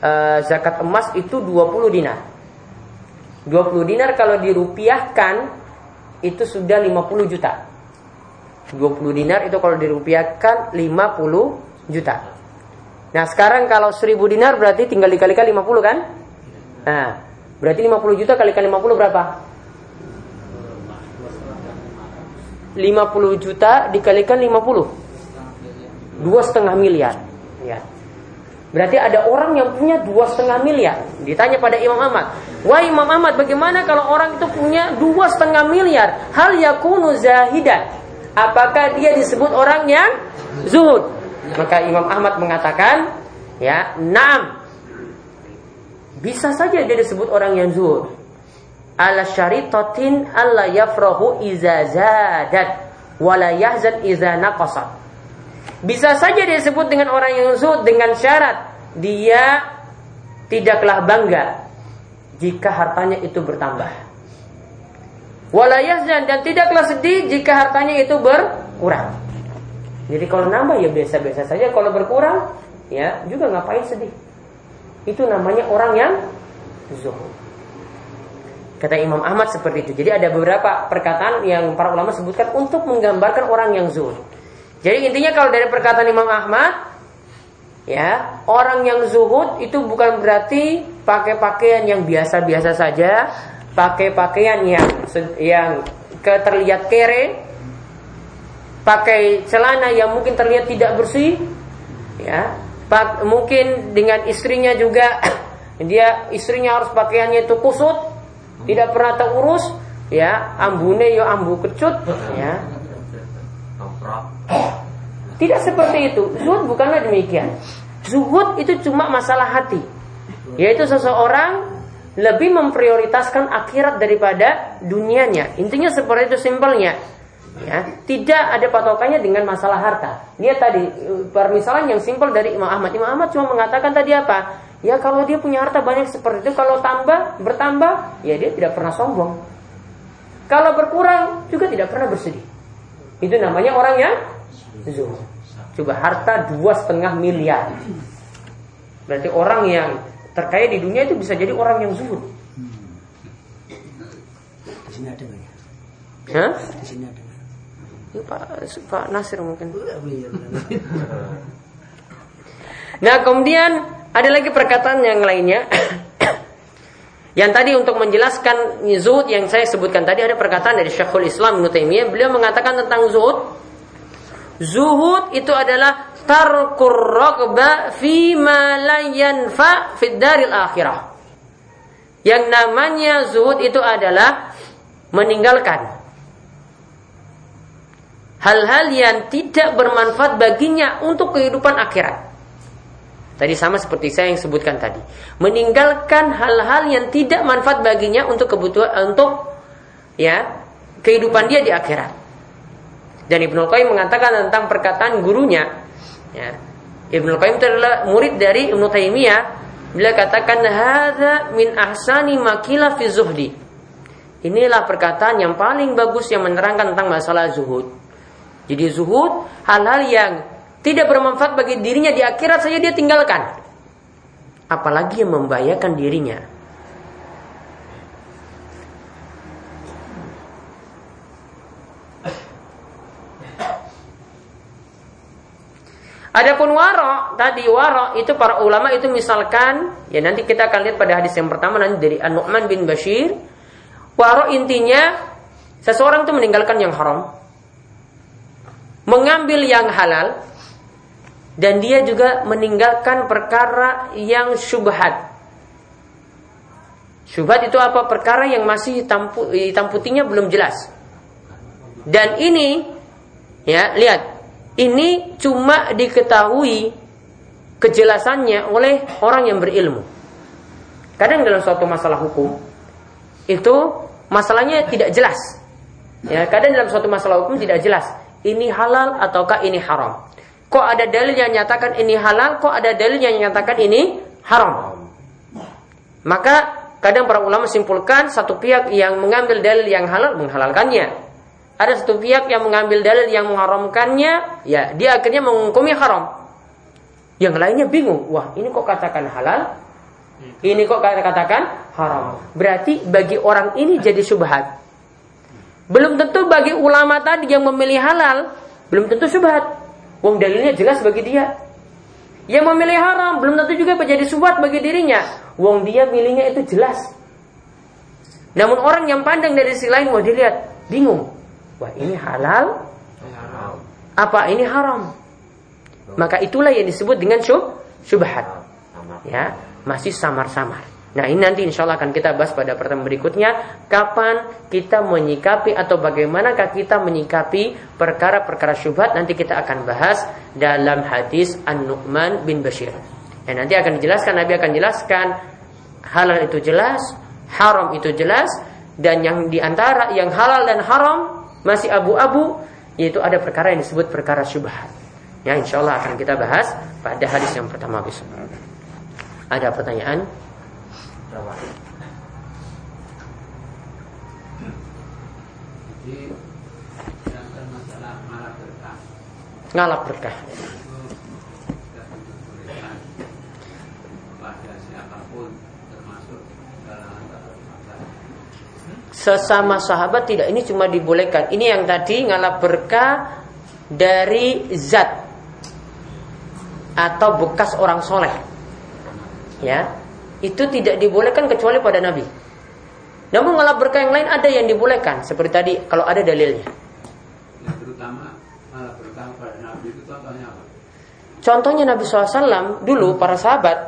uh, zakat emas itu 20 dinar. 20 dinar kalau dirupiahkan itu sudah 50 juta. 20 dinar itu kalau dirupiahkan 50 juta. Nah sekarang kalau 1000 dinar berarti tinggal dikalikan 50 kan? Nah berarti 50 juta kalikan 50 berapa? 50 juta dikalikan 50 dua setengah miliar Berarti ada orang yang punya dua setengah miliar. Ditanya pada Imam Ahmad, wah Imam Ahmad, bagaimana kalau orang itu punya dua setengah miliar? Hal yakunu zahidan. Apakah dia disebut orang yang zuhud? Maka Imam Ahmad mengatakan, ya, enam. Bisa saja dia disebut orang yang zuhud. Ala syaritatin alla yafrahu iza zadat wala yahzan iza naqasat. Bisa saja dia disebut dengan orang yang zuhud dengan syarat dia tidaklah bangga jika hartanya itu bertambah. Walayazan dan tidaklah sedih jika hartanya itu berkurang. Jadi kalau nambah ya biasa-biasa saja, kalau berkurang ya juga ngapain sedih. Itu namanya orang yang zuhud. Kata Imam Ahmad seperti itu. Jadi ada beberapa perkataan yang para ulama sebutkan untuk menggambarkan orang yang zuhud. Jadi intinya kalau dari perkataan Imam Ahmad, ya orang yang zuhud itu bukan berarti pakai pakaian yang biasa-biasa saja, pakai pakaian yang yang terlihat kere, pakai celana yang mungkin terlihat tidak bersih, ya, pak, mungkin dengan istrinya juga dia istrinya harus pakaiannya itu kusut, tidak pernah terurus, ya, ambune yo ambu kecut, ya, tidak seperti itu. Zuhud bukanlah demikian. Zuhud itu cuma masalah hati. Yaitu seseorang lebih memprioritaskan akhirat daripada dunianya. Intinya seperti itu simpelnya. Ya, tidak ada patokannya dengan masalah harta. Dia tadi permisalan yang simpel dari Imam Ahmad. Imam Ahmad cuma mengatakan tadi apa? Ya kalau dia punya harta banyak seperti itu, kalau tambah bertambah, ya dia tidak pernah sombong. Kalau berkurang juga tidak pernah bersedih. Itu namanya orang yang zuhud. Coba harta dua setengah miliar. Berarti orang yang terkaya di dunia itu bisa jadi orang yang zuhud. Di sini ada nggak ya? Hah? Di sini ada. Ya, Pak, Pak Nasir mungkin. Nah kemudian ada lagi perkataan yang lainnya Yang tadi untuk menjelaskan zuhud yang saya sebutkan tadi ada perkataan dari Syekhul Islam Ibnu Taimiyah, beliau mengatakan tentang zuhud. Zuhud itu adalah tarkur raqba fi ma la yanfa daril akhirah. Yang namanya zuhud itu adalah meninggalkan hal-hal yang tidak bermanfaat baginya untuk kehidupan akhirat. Tadi sama seperti saya yang sebutkan tadi. Meninggalkan hal-hal yang tidak manfaat baginya untuk kebutuhan untuk ya kehidupan dia di akhirat. Dan Ibnu Qayyim mengatakan tentang perkataan gurunya. Ya. Ibnu Qayyim adalah murid dari Ibnu Taimiyah. Beliau katakan hadza min ahsani makila fi zuhdi. Inilah perkataan yang paling bagus yang menerangkan tentang masalah zuhud. Jadi zuhud hal-hal yang tidak bermanfaat bagi dirinya di akhirat saja dia tinggalkan. Apalagi yang membahayakan dirinya. Adapun waro tadi waro itu para ulama itu misalkan ya nanti kita akan lihat pada hadis yang pertama nanti dari An-Nu'man bin Bashir. Waro intinya seseorang itu meninggalkan yang haram, mengambil yang halal, dan dia juga meninggalkan perkara yang syubhat. Syubhat itu apa? Perkara yang masih putihnya belum jelas. Dan ini, ya lihat, ini cuma diketahui kejelasannya oleh orang yang berilmu. Kadang dalam suatu masalah hukum itu masalahnya tidak jelas. Ya, kadang dalam suatu masalah hukum tidak jelas. Ini halal ataukah ini haram? Kok ada dalil yang nyatakan ini halal, kok ada dalil yang nyatakan ini haram? Maka kadang para ulama simpulkan satu pihak yang mengambil dalil yang halal menghalalkannya. Ada satu pihak yang mengambil dalil yang mengharamkannya, ya dia akhirnya menghukumi haram. Yang lainnya bingung, wah ini kok katakan halal, ini kok katakan haram. Berarti bagi orang ini jadi subhat. Belum tentu bagi ulama tadi yang memilih halal, belum tentu subhat. Wong dalilnya jelas bagi dia. Yang memilih haram belum tentu juga menjadi subhat bagi dirinya. Wong dia milihnya itu jelas. Namun orang yang pandang dari sisi lain, wah dilihat bingung. Wah ini halal, apa ini haram? Maka itulah yang disebut dengan syub, syubhat. Ya, masih samar-samar. Nah ini nanti insya Allah akan kita bahas pada pertemuan berikutnya Kapan kita menyikapi atau bagaimanakah kita menyikapi perkara-perkara syubhat Nanti kita akan bahas dalam hadis An-Nu'man bin Bashir Dan nanti akan dijelaskan, Nabi akan jelaskan Halal itu jelas, haram itu jelas Dan yang di antara yang halal dan haram masih abu-abu Yaitu ada perkara yang disebut perkara syubhat Ya insya Allah akan kita bahas pada hadis yang pertama besok ada pertanyaan? Jadi masalah malah berkah. Ngalap berkah. Sesama sahabat tidak ini cuma dibolehkan. Ini yang tadi ngalap berkah dari zat atau bekas orang soleh ya itu tidak dibolehkan kecuali pada Nabi. Namun malah berkah yang lain ada yang dibolehkan seperti tadi kalau ada dalilnya. Terutama malah berkah pada Nabi itu contohnya apa? Contohnya Nabi SAW dulu para sahabat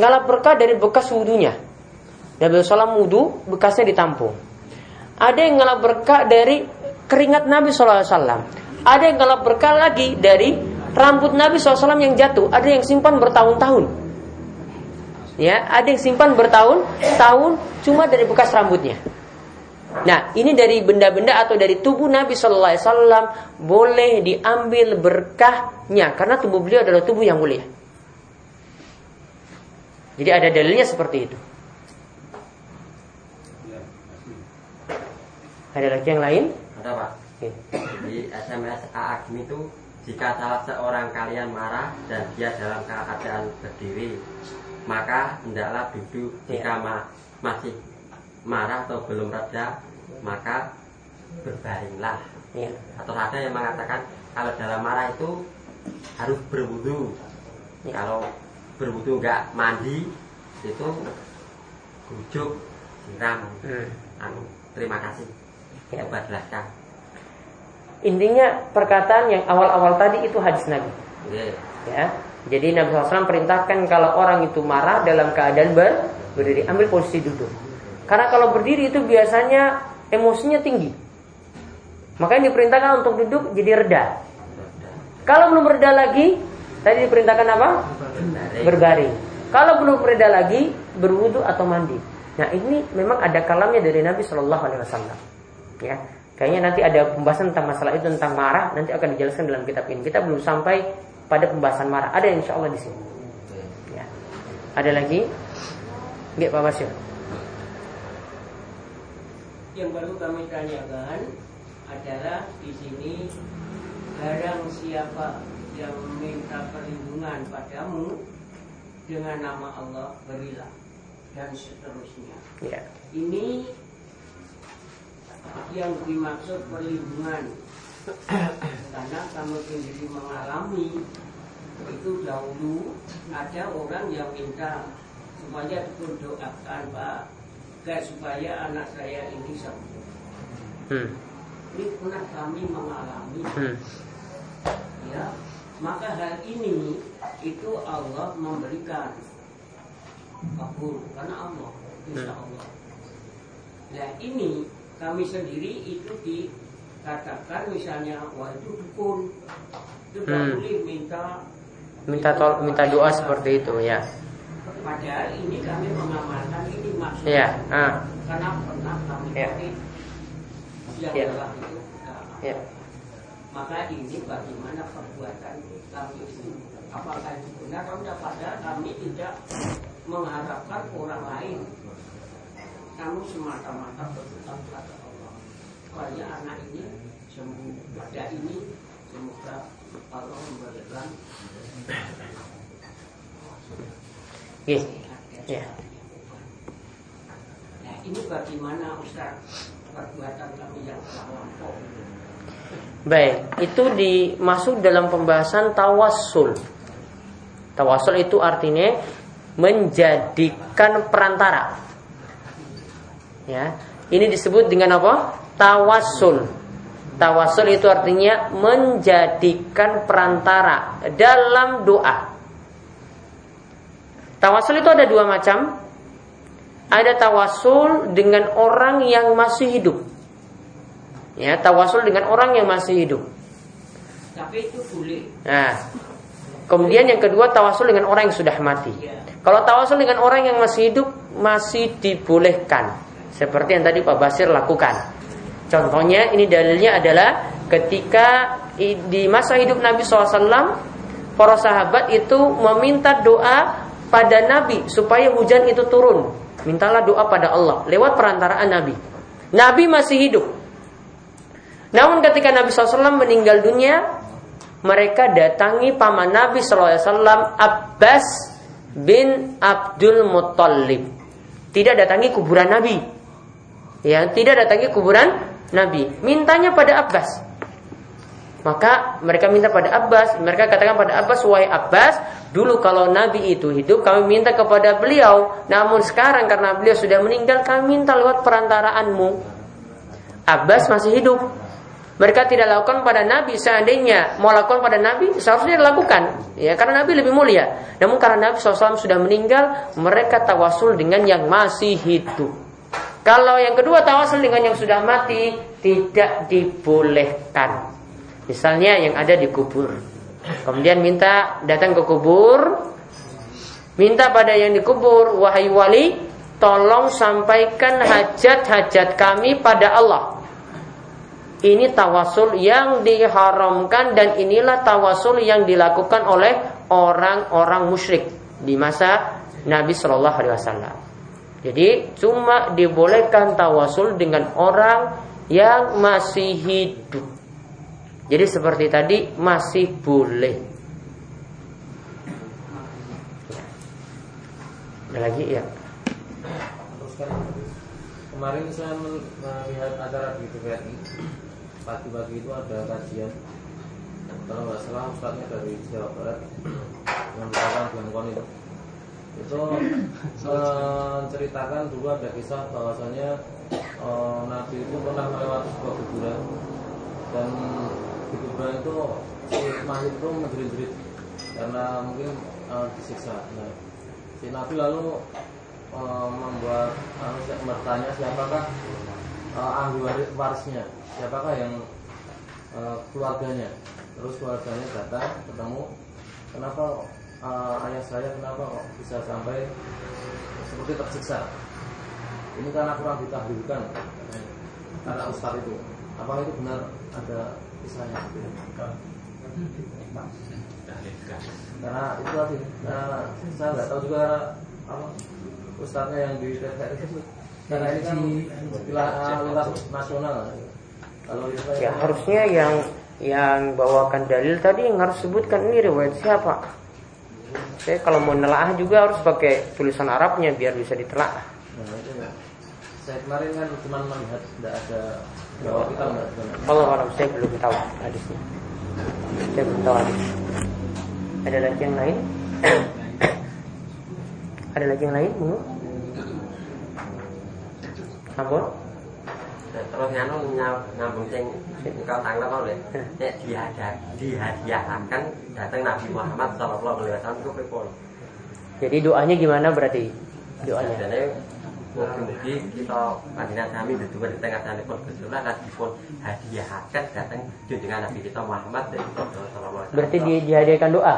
ngalap berkah dari bekas wudhunya. Nabi SAW wudhu bekasnya ditampung. Ada yang ngalap berkah dari keringat Nabi SAW. Ada yang ngalap berkah lagi dari rambut Nabi SAW yang jatuh. Ada yang simpan bertahun-tahun ya ada yang simpan bertahun-tahun cuma dari bekas rambutnya. Nah, ini dari benda-benda atau dari tubuh Nabi Shallallahu Alaihi Wasallam boleh diambil berkahnya karena tubuh beliau adalah tubuh yang mulia. Jadi ada dalilnya seperti itu. Ada lagi yang lain? Ada pak. Okay. Di SMS Aagim itu jika salah seorang kalian marah dan dia dalam keadaan berdiri maka hendaklah duduk ya. jika ma masih marah atau belum reda maka berbaringlah ya. atau ada yang mengatakan kalau dalam marah itu harus berwudu ya. kalau berwudu enggak mandi itu rujuk siram hmm. anu terima kasih ya. coba jelaskan intinya perkataan yang awal-awal tadi itu hadis Nabi ya, ya jadi Nabi SAW perintahkan kalau orang itu marah dalam keadaan ber, berdiri, ambil posisi duduk. Karena kalau berdiri itu biasanya emosinya tinggi. Makanya diperintahkan untuk duduk jadi reda. Kalau belum reda lagi, tadi diperintahkan apa? Berbaring. Kalau belum reda lagi, berwudu atau mandi. Nah ini memang ada kalamnya dari Nabi Shallallahu Alaihi Wasallam. Ya, kayaknya nanti ada pembahasan tentang masalah itu tentang marah nanti akan dijelaskan dalam kitab ini. Kita belum sampai pada pembahasan marah. Ada insya Allah di sini. Ya. Ada lagi? Nggak Pak Basir. Yang baru kami tanyakan adalah di sini barang siapa yang meminta perlindungan padamu dengan nama Allah berilah dan seterusnya. Ya. Ini yang dimaksud perlindungan karena kamu sendiri mengalami itu dahulu ada orang yang minta supaya doakan Pak gak supaya anak saya ini sembuh. Hmm. Ini pernah kami mengalami. Hmm. Ya, maka hal ini itu Allah memberikan kabul karena Allah, insya hmm. Allah. Nah ini kami sendiri itu di katakan misalnya wah itu dukun itu hmm. boleh minta minta tol minta doa seperti itu ya padahal ini kami mengamalkan ini maksudnya ya ah. karena pernah kami Ya. pakai yang Ya. telah itu nah, Ya. maka ini bagaimana perbuatan kami itu apakah itu benar atau tidak padahal kami tidak mengharapkan orang lain kamu semata-mata berhutang kepada Allah supaya anak ini sembuh pada ini semoga Allah memberikan Oke. Ya. Nah, ini bagaimana Ustaz perbuatan kami yang telah lampau Baik, itu dimasuk dalam pembahasan tawassul. Tawassul itu artinya menjadikan perantara. Ya, ini disebut dengan apa? Tawassul. Tawassul itu artinya menjadikan perantara dalam doa. Tawassul itu ada dua macam. Ada tawassul dengan orang yang masih hidup. Ya, tawasul dengan orang yang masih hidup. tapi itu boleh Nah, kemudian yang kedua tawasul dengan orang yang sudah mati. ya Kalau tawasul dengan orang yang masih hidup masih dibolehkan. Seperti yang tadi Pak Basir lakukan. Contohnya ini dalilnya adalah ketika di masa hidup Nabi SAW para sahabat itu meminta doa pada Nabi supaya hujan itu turun. Mintalah doa pada Allah lewat perantaraan Nabi. Nabi masih hidup. Namun ketika Nabi SAW meninggal dunia, mereka datangi paman Nabi SAW Abbas bin Abdul Muttalib. Tidak datangi kuburan Nabi. Ya, tidak datangi kuburan Nabi. Mintanya pada Abbas. Maka mereka minta pada Abbas, mereka katakan pada Abbas, "Wahai Abbas, dulu kalau Nabi itu hidup, kami minta kepada beliau. Namun sekarang karena beliau sudah meninggal, kami minta lewat perantaraanmu." Abbas masih hidup. Mereka tidak lakukan pada Nabi seandainya mau lakukan pada Nabi seharusnya dilakukan ya karena Nabi lebih mulia. Namun karena Nabi SAW sudah meninggal, mereka tawasul dengan yang masih hidup. Kalau yang kedua tawasul dengan yang sudah mati tidak dibolehkan. Misalnya yang ada di kubur. Kemudian minta datang ke kubur, minta pada yang dikubur, wahai wali, tolong sampaikan hajat-hajat kami pada Allah. Ini tawasul yang diharamkan dan inilah tawasul yang dilakukan oleh orang-orang musyrik di masa Nabi Shallallahu Alaihi Wasallam. Jadi cuma dibolehkan tawasul dengan orang yang masih hidup. Jadi seperti tadi masih boleh. Ada lagi ya? Kemarin saya melihat acara di TVRI pagi-pagi itu ada kajian kalau nggak salah ustadznya dari Jawa Barat yang merupakan Blangkon itu itu menceritakan dulu ada kisah bahwasanya eh, Nabi itu pernah melewati sebuah kuburan dan di kuburan itu si mayit itu menjerit-jerit karena mungkin eh, disiksa. Nah, si Nabi lalu eh, membuat anu, bertanya siapakah eh, ahli waris warisnya, siapakah yang eh, keluarganya. Terus keluarganya datang ketemu, kenapa eh, ayah saya kenapa kok bisa sampai seperti tersiksa? Ini karena kurang ditahdirkan karena ustaz itu. Apakah itu benar ada kisahnya? Karena itu tadi, karena saya nggak tahu juga apa ustadznya yang di itu. Karena ini kan lintas nasional. Kalau Ya harusnya yang yang bawakan dalil tadi yang harus sebutkan ini riwayat siapa. Saya kalau mau nelaah juga harus pakai tulisan Arabnya biar bisa ditelaah. Nah, itu ya. Saya kemarin kan cuma melihat tidak ada bahwa kita nggak ada. Allah Allah saya belum tahu hadisnya. Saya belum tahu hadis. Ada lagi yang lain? ada lagi yang lain? Mau? Ampun? Terus nganu nyam- nyambung sing engkau tanggal apa lho nek dihadiah dihadiahkan datang Nabi Muhammad sallallahu alaihi wasallam itu pripun Jadi doanya gimana berarti? Doanya. Mugi-mugi kita panjenengan sami berdua di tengah sanipun Gusti Allah lan dipun hadiahaken datang junjungan Nabi kita Muhammad dan kita sallallahu alaihi wasallam. Berarti di, dihadiahkan doa.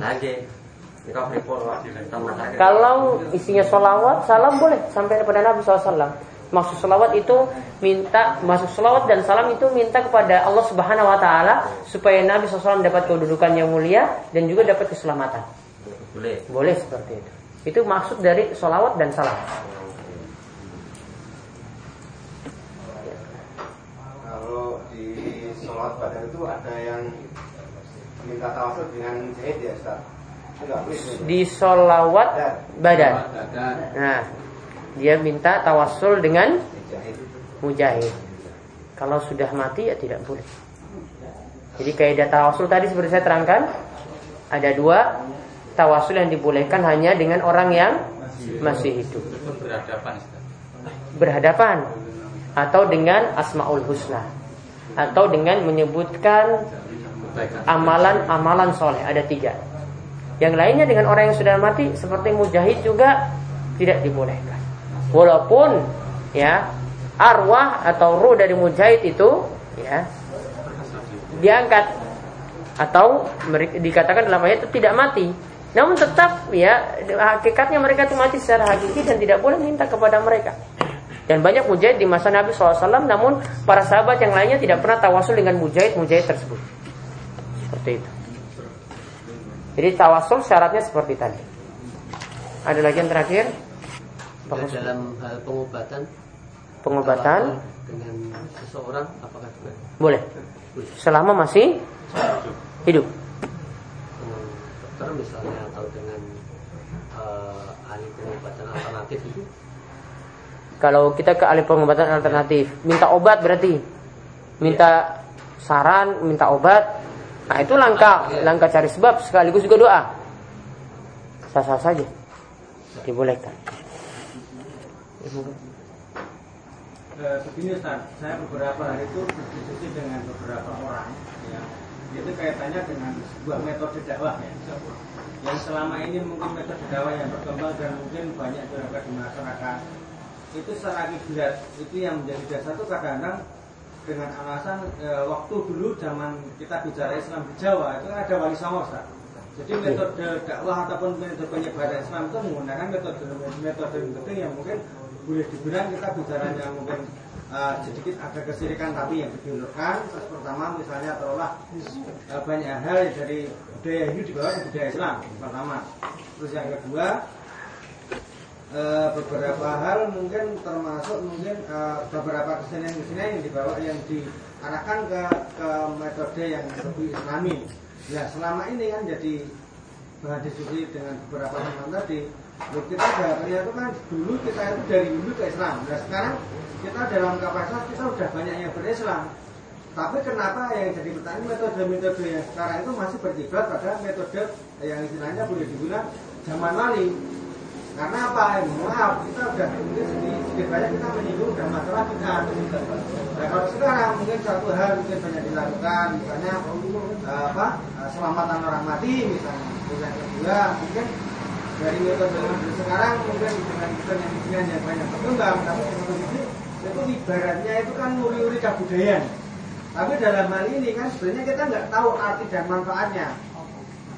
Nah, kita masyarakat. Kalau isinya sholawat, salam boleh sampai kepada Nabi SAW. Maksud selawat itu minta masuk selawat dan salam itu minta kepada Allah Subhanahu Wa Taala supaya Nabi SAW dapat kedudukan yang mulia dan juga dapat keselamatan. Boleh. Boleh seperti itu. Itu maksud dari selawat dan salam. Kalau di sholat badan itu ada yang minta tawasul dengan jahit ya Ustaz? Enggak boleh. Di solawat badan. Badan. Nah, dia minta tawasul dengan mujahid. Kalau sudah mati ya tidak boleh. Jadi kaidah tawasul tadi seperti saya terangkan ada dua tawasul yang dibolehkan hanya dengan orang yang masih hidup. Berhadapan. Berhadapan atau dengan asmaul husna atau dengan menyebutkan amalan-amalan soleh ada tiga. Yang lainnya dengan orang yang sudah mati seperti mujahid juga tidak dibolehkan. Walaupun ya arwah atau ruh dari mujahid itu ya diangkat atau dikatakan dalam ayat itu tidak mati. Namun tetap ya hakikatnya mereka itu mati secara hakiki dan tidak boleh minta kepada mereka. Dan banyak mujahid di masa Nabi SAW Namun para sahabat yang lainnya tidak pernah tawasul dengan mujahid-mujahid tersebut Seperti itu Jadi tawasul syaratnya seperti tadi Ada lagi yang terakhir Dalam hal pengobatan? Pengobatan? Dengan seseorang? Apakah juga? Boleh. Selama masih hidup. Dengan dokter misalnya atau dengan ahli pengobatan alternatif itu? Kalau kita ke ahli pengobatan alternatif Minta obat berarti. Minta saran, minta obat. Nah itu langkah Langkah cari sebab sekaligus juga doa. Sah-sah saja. Dibolehkan Eh, begini Ustaz, saya beberapa hari itu berdiskusi dengan beberapa orang ya, itu kaitannya dengan sebuah metode dakwah ya. Yang selama ini mungkin metode dakwah yang berkembang dan mungkin banyak digunakan di masyarakat itu secara kiblat itu yang menjadi dasar itu kadang-kadang dengan alasan e, waktu dulu zaman kita bicara Islam di Jawa itu ada wali songo Ustaz. Jadi metode dakwah ataupun metode penyebaran Islam itu menggunakan metode metode metode yang mungkin boleh dibilang kita bicaranya mungkin uh, sedikit ada kesirikan tapi yang dibolehkan. Terus pertama misalnya terolah uh, banyak hal dari budaya Hindu dibawa ke budaya Islam pertama. Terus yang kedua uh, beberapa hal mungkin termasuk mungkin uh, beberapa kesenian-kesenian yang dibawa yang diarahkan ke ke metode yang lebih Islami. Ya selama ini kan jadi bahan diskusi dengan beberapa teman tadi Loh, kita jawabannya itu kan dulu kita itu dari dulu ke Islam. Nah sekarang kita dalam kapasitas kita sudah banyak yang berislam. Tapi kenapa yang jadi pertanyaan metode-metode yang sekarang itu masih berkiblat pada metode yang istilahnya boleh dibilang zaman wali. Karena apa? Eh, Maaf, kita sudah mungkin sedikit, sedikit banyak kita menyinggung dan masalah kita. Nah kalau sekarang mungkin suatu hal mungkin banyak dilakukan, misalnya eh, apa selamatan orang mati misalnya. Yang kedua mungkin dari metode model sekarang mungkin dengan kesenian yang banyak berkembang tapi metode itu ibaratnya itu kan uri-uri kebudayaan tapi dalam hal ini kan sebenarnya kita nggak tahu arti dan manfaatnya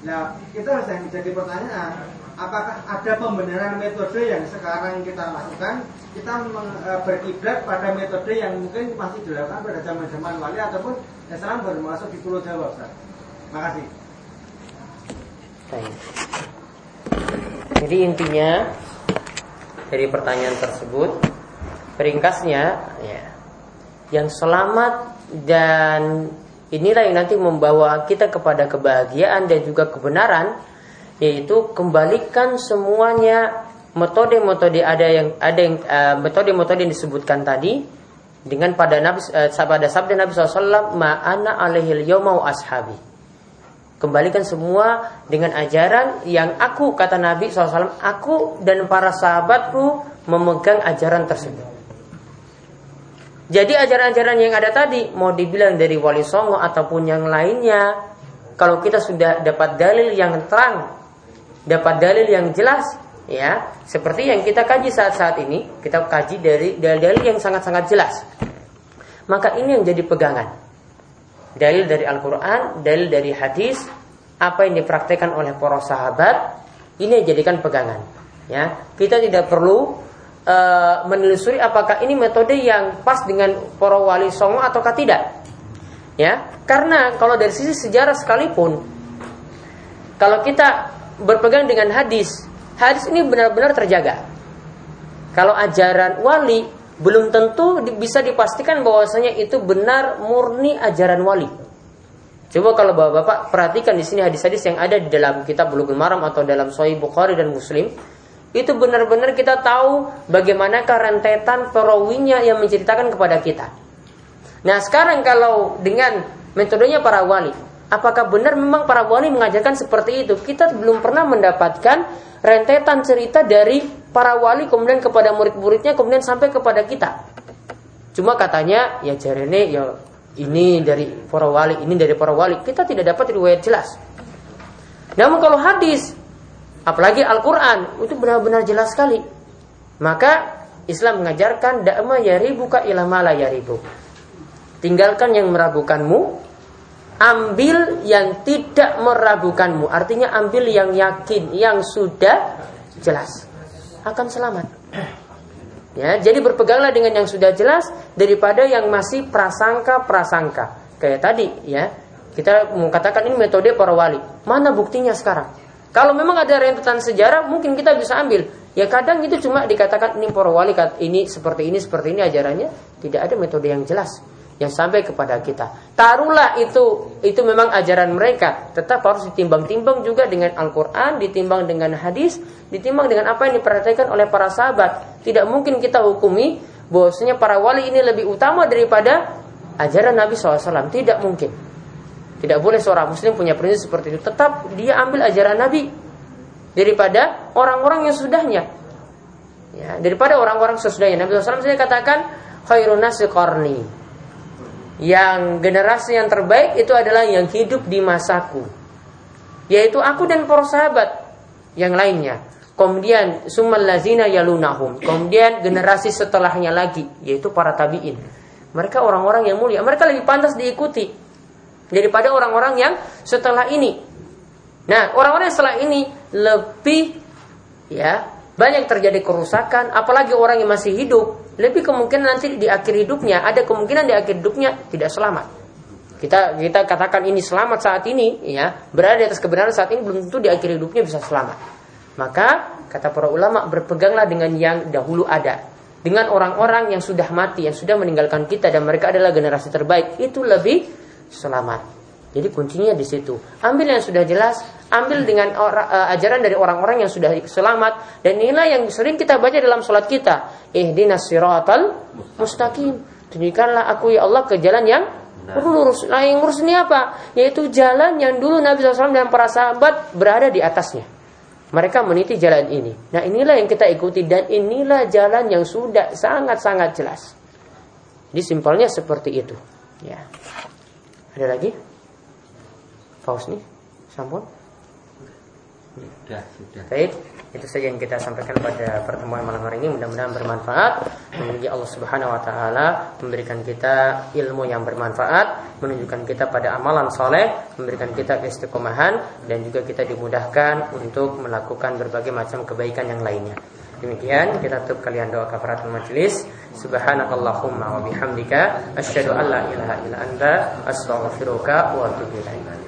nah kita harus yang menjadi pertanyaan apakah ada pembenaran metode yang sekarang kita lakukan kita e, berkiblat pada metode yang mungkin masih dilakukan pada zaman-zaman wali ataupun yang sekarang baru masuk di Pulau Jawa Ustaz. Makasih. Baik. Jadi intinya dari pertanyaan tersebut ringkasnya ya yang selamat dan inilah yang nanti membawa kita kepada kebahagiaan dan juga kebenaran yaitu kembalikan semuanya metode-metode ada yang ada yang eh, metode-metode yang disebutkan tadi dengan pada Nabi eh, pada sabda Nabi SAW ma'ana alaihil wa ashabi Kembalikan semua dengan ajaran yang aku kata Nabi SAW Aku dan para sahabatku memegang ajaran tersebut. Jadi ajaran-ajaran yang ada tadi Mau dibilang dari Wali Songo ataupun yang lainnya Kalau kita sudah dapat dalil yang terang Dapat dalil yang jelas ya Seperti yang kita kaji saat-saat ini Kita kaji dari dalil-dalil yang sangat-sangat jelas Maka ini yang jadi pegangan dalil dari Al-Quran, dalil dari hadis, apa yang dipraktekkan oleh para sahabat, ini jadikan pegangan. Ya, kita tidak perlu e, menelusuri apakah ini metode yang pas dengan para wali songo ataukah tidak. Ya, karena kalau dari sisi sejarah sekalipun kalau kita berpegang dengan hadis, hadis ini benar-benar terjaga. Kalau ajaran wali belum tentu bisa dipastikan bahwasanya itu benar murni ajaran wali. Coba kalau bapak-bapak perhatikan di sini hadis-hadis yang ada di dalam kitab Bulughul Maram atau dalam Sahih Bukhari dan Muslim, itu benar-benar kita tahu bagaimana rentetan perawinya yang menceritakan kepada kita. Nah sekarang kalau dengan metodenya para wali, apakah benar memang para wali mengajarkan seperti itu? Kita belum pernah mendapatkan rentetan cerita dari para wali kemudian kepada murid-muridnya kemudian sampai kepada kita. Cuma katanya ya jarene ya ini dari para wali, ini dari para wali. Kita tidak dapat riwayat jelas. Namun kalau hadis apalagi Al-Qur'an itu benar-benar jelas sekali. Maka Islam mengajarkan da'ma yaribuka ila mala yaribu. Tinggalkan yang meragukanmu, ambil yang tidak meragukanmu. Artinya ambil yang yakin, yang sudah jelas akan selamat. Ya, jadi berpeganglah dengan yang sudah jelas daripada yang masih prasangka-prasangka. Kayak tadi ya, kita mengatakan ini metode para wali. Mana buktinya sekarang? Kalau memang ada rentetan sejarah, mungkin kita bisa ambil. Ya kadang itu cuma dikatakan ini para wali ini seperti ini seperti ini ajarannya, tidak ada metode yang jelas yang sampai kepada kita. Taruhlah itu itu memang ajaran mereka, tetap harus ditimbang-timbang juga dengan Al-Qur'an, ditimbang dengan hadis, ditimbang dengan apa yang diperhatikan oleh para sahabat. Tidak mungkin kita hukumi bahwasanya para wali ini lebih utama daripada ajaran Nabi SAW. Tidak mungkin. Tidak boleh seorang muslim punya prinsip seperti itu. Tetap dia ambil ajaran Nabi daripada orang-orang yang sudahnya. Ya, daripada orang-orang sesudahnya. Nabi SAW saya katakan khairun nasi qarni yang generasi yang terbaik itu adalah yang hidup di masaku. Yaitu aku dan para sahabat yang lainnya. Kemudian sumal lazina yalunahum. Kemudian generasi setelahnya lagi yaitu para tabiin. Mereka orang-orang yang mulia. Mereka lebih pantas diikuti daripada orang-orang yang setelah ini. Nah orang-orang yang setelah ini lebih ya banyak terjadi kerusakan. Apalagi orang yang masih hidup lebih kemungkinan nanti di akhir hidupnya ada kemungkinan di akhir hidupnya tidak selamat. Kita kita katakan ini selamat saat ini ya, berada di atas kebenaran saat ini belum tentu di akhir hidupnya bisa selamat. Maka kata para ulama berpeganglah dengan yang dahulu ada. Dengan orang-orang yang sudah mati, yang sudah meninggalkan kita dan mereka adalah generasi terbaik, itu lebih selamat. Jadi kuncinya di situ. Ambil yang sudah jelas, ambil dengan uh, ajaran dari orang-orang yang sudah selamat dan inilah yang sering kita baca dalam sholat kita. Ihdinas siratal mustaqim. Tunjukkanlah aku ya Allah ke jalan yang lurus. Nah yang lurus ini apa? Yaitu jalan yang dulu Nabi SAW dan para sahabat berada di atasnya. Mereka meniti jalan ini. Nah inilah yang kita ikuti dan inilah jalan yang sudah sangat-sangat jelas. Jadi simpelnya seperti itu. Ya. Ada lagi? paus nih sampun baik itu saja yang kita sampaikan pada pertemuan malam hari ini mudah-mudahan bermanfaat memuji Allah Subhanahu wa taala memberikan kita ilmu yang bermanfaat menunjukkan kita pada amalan soleh memberikan kita keistiqomahan dan juga kita dimudahkan untuk melakukan berbagai macam kebaikan yang lainnya Demikian kita tutup kalian doa kafaratul majlis. Subhanakallahumma wa bihamdika asyhadu an la ilaha illa anta astaghfiruka wa atubu ilaik.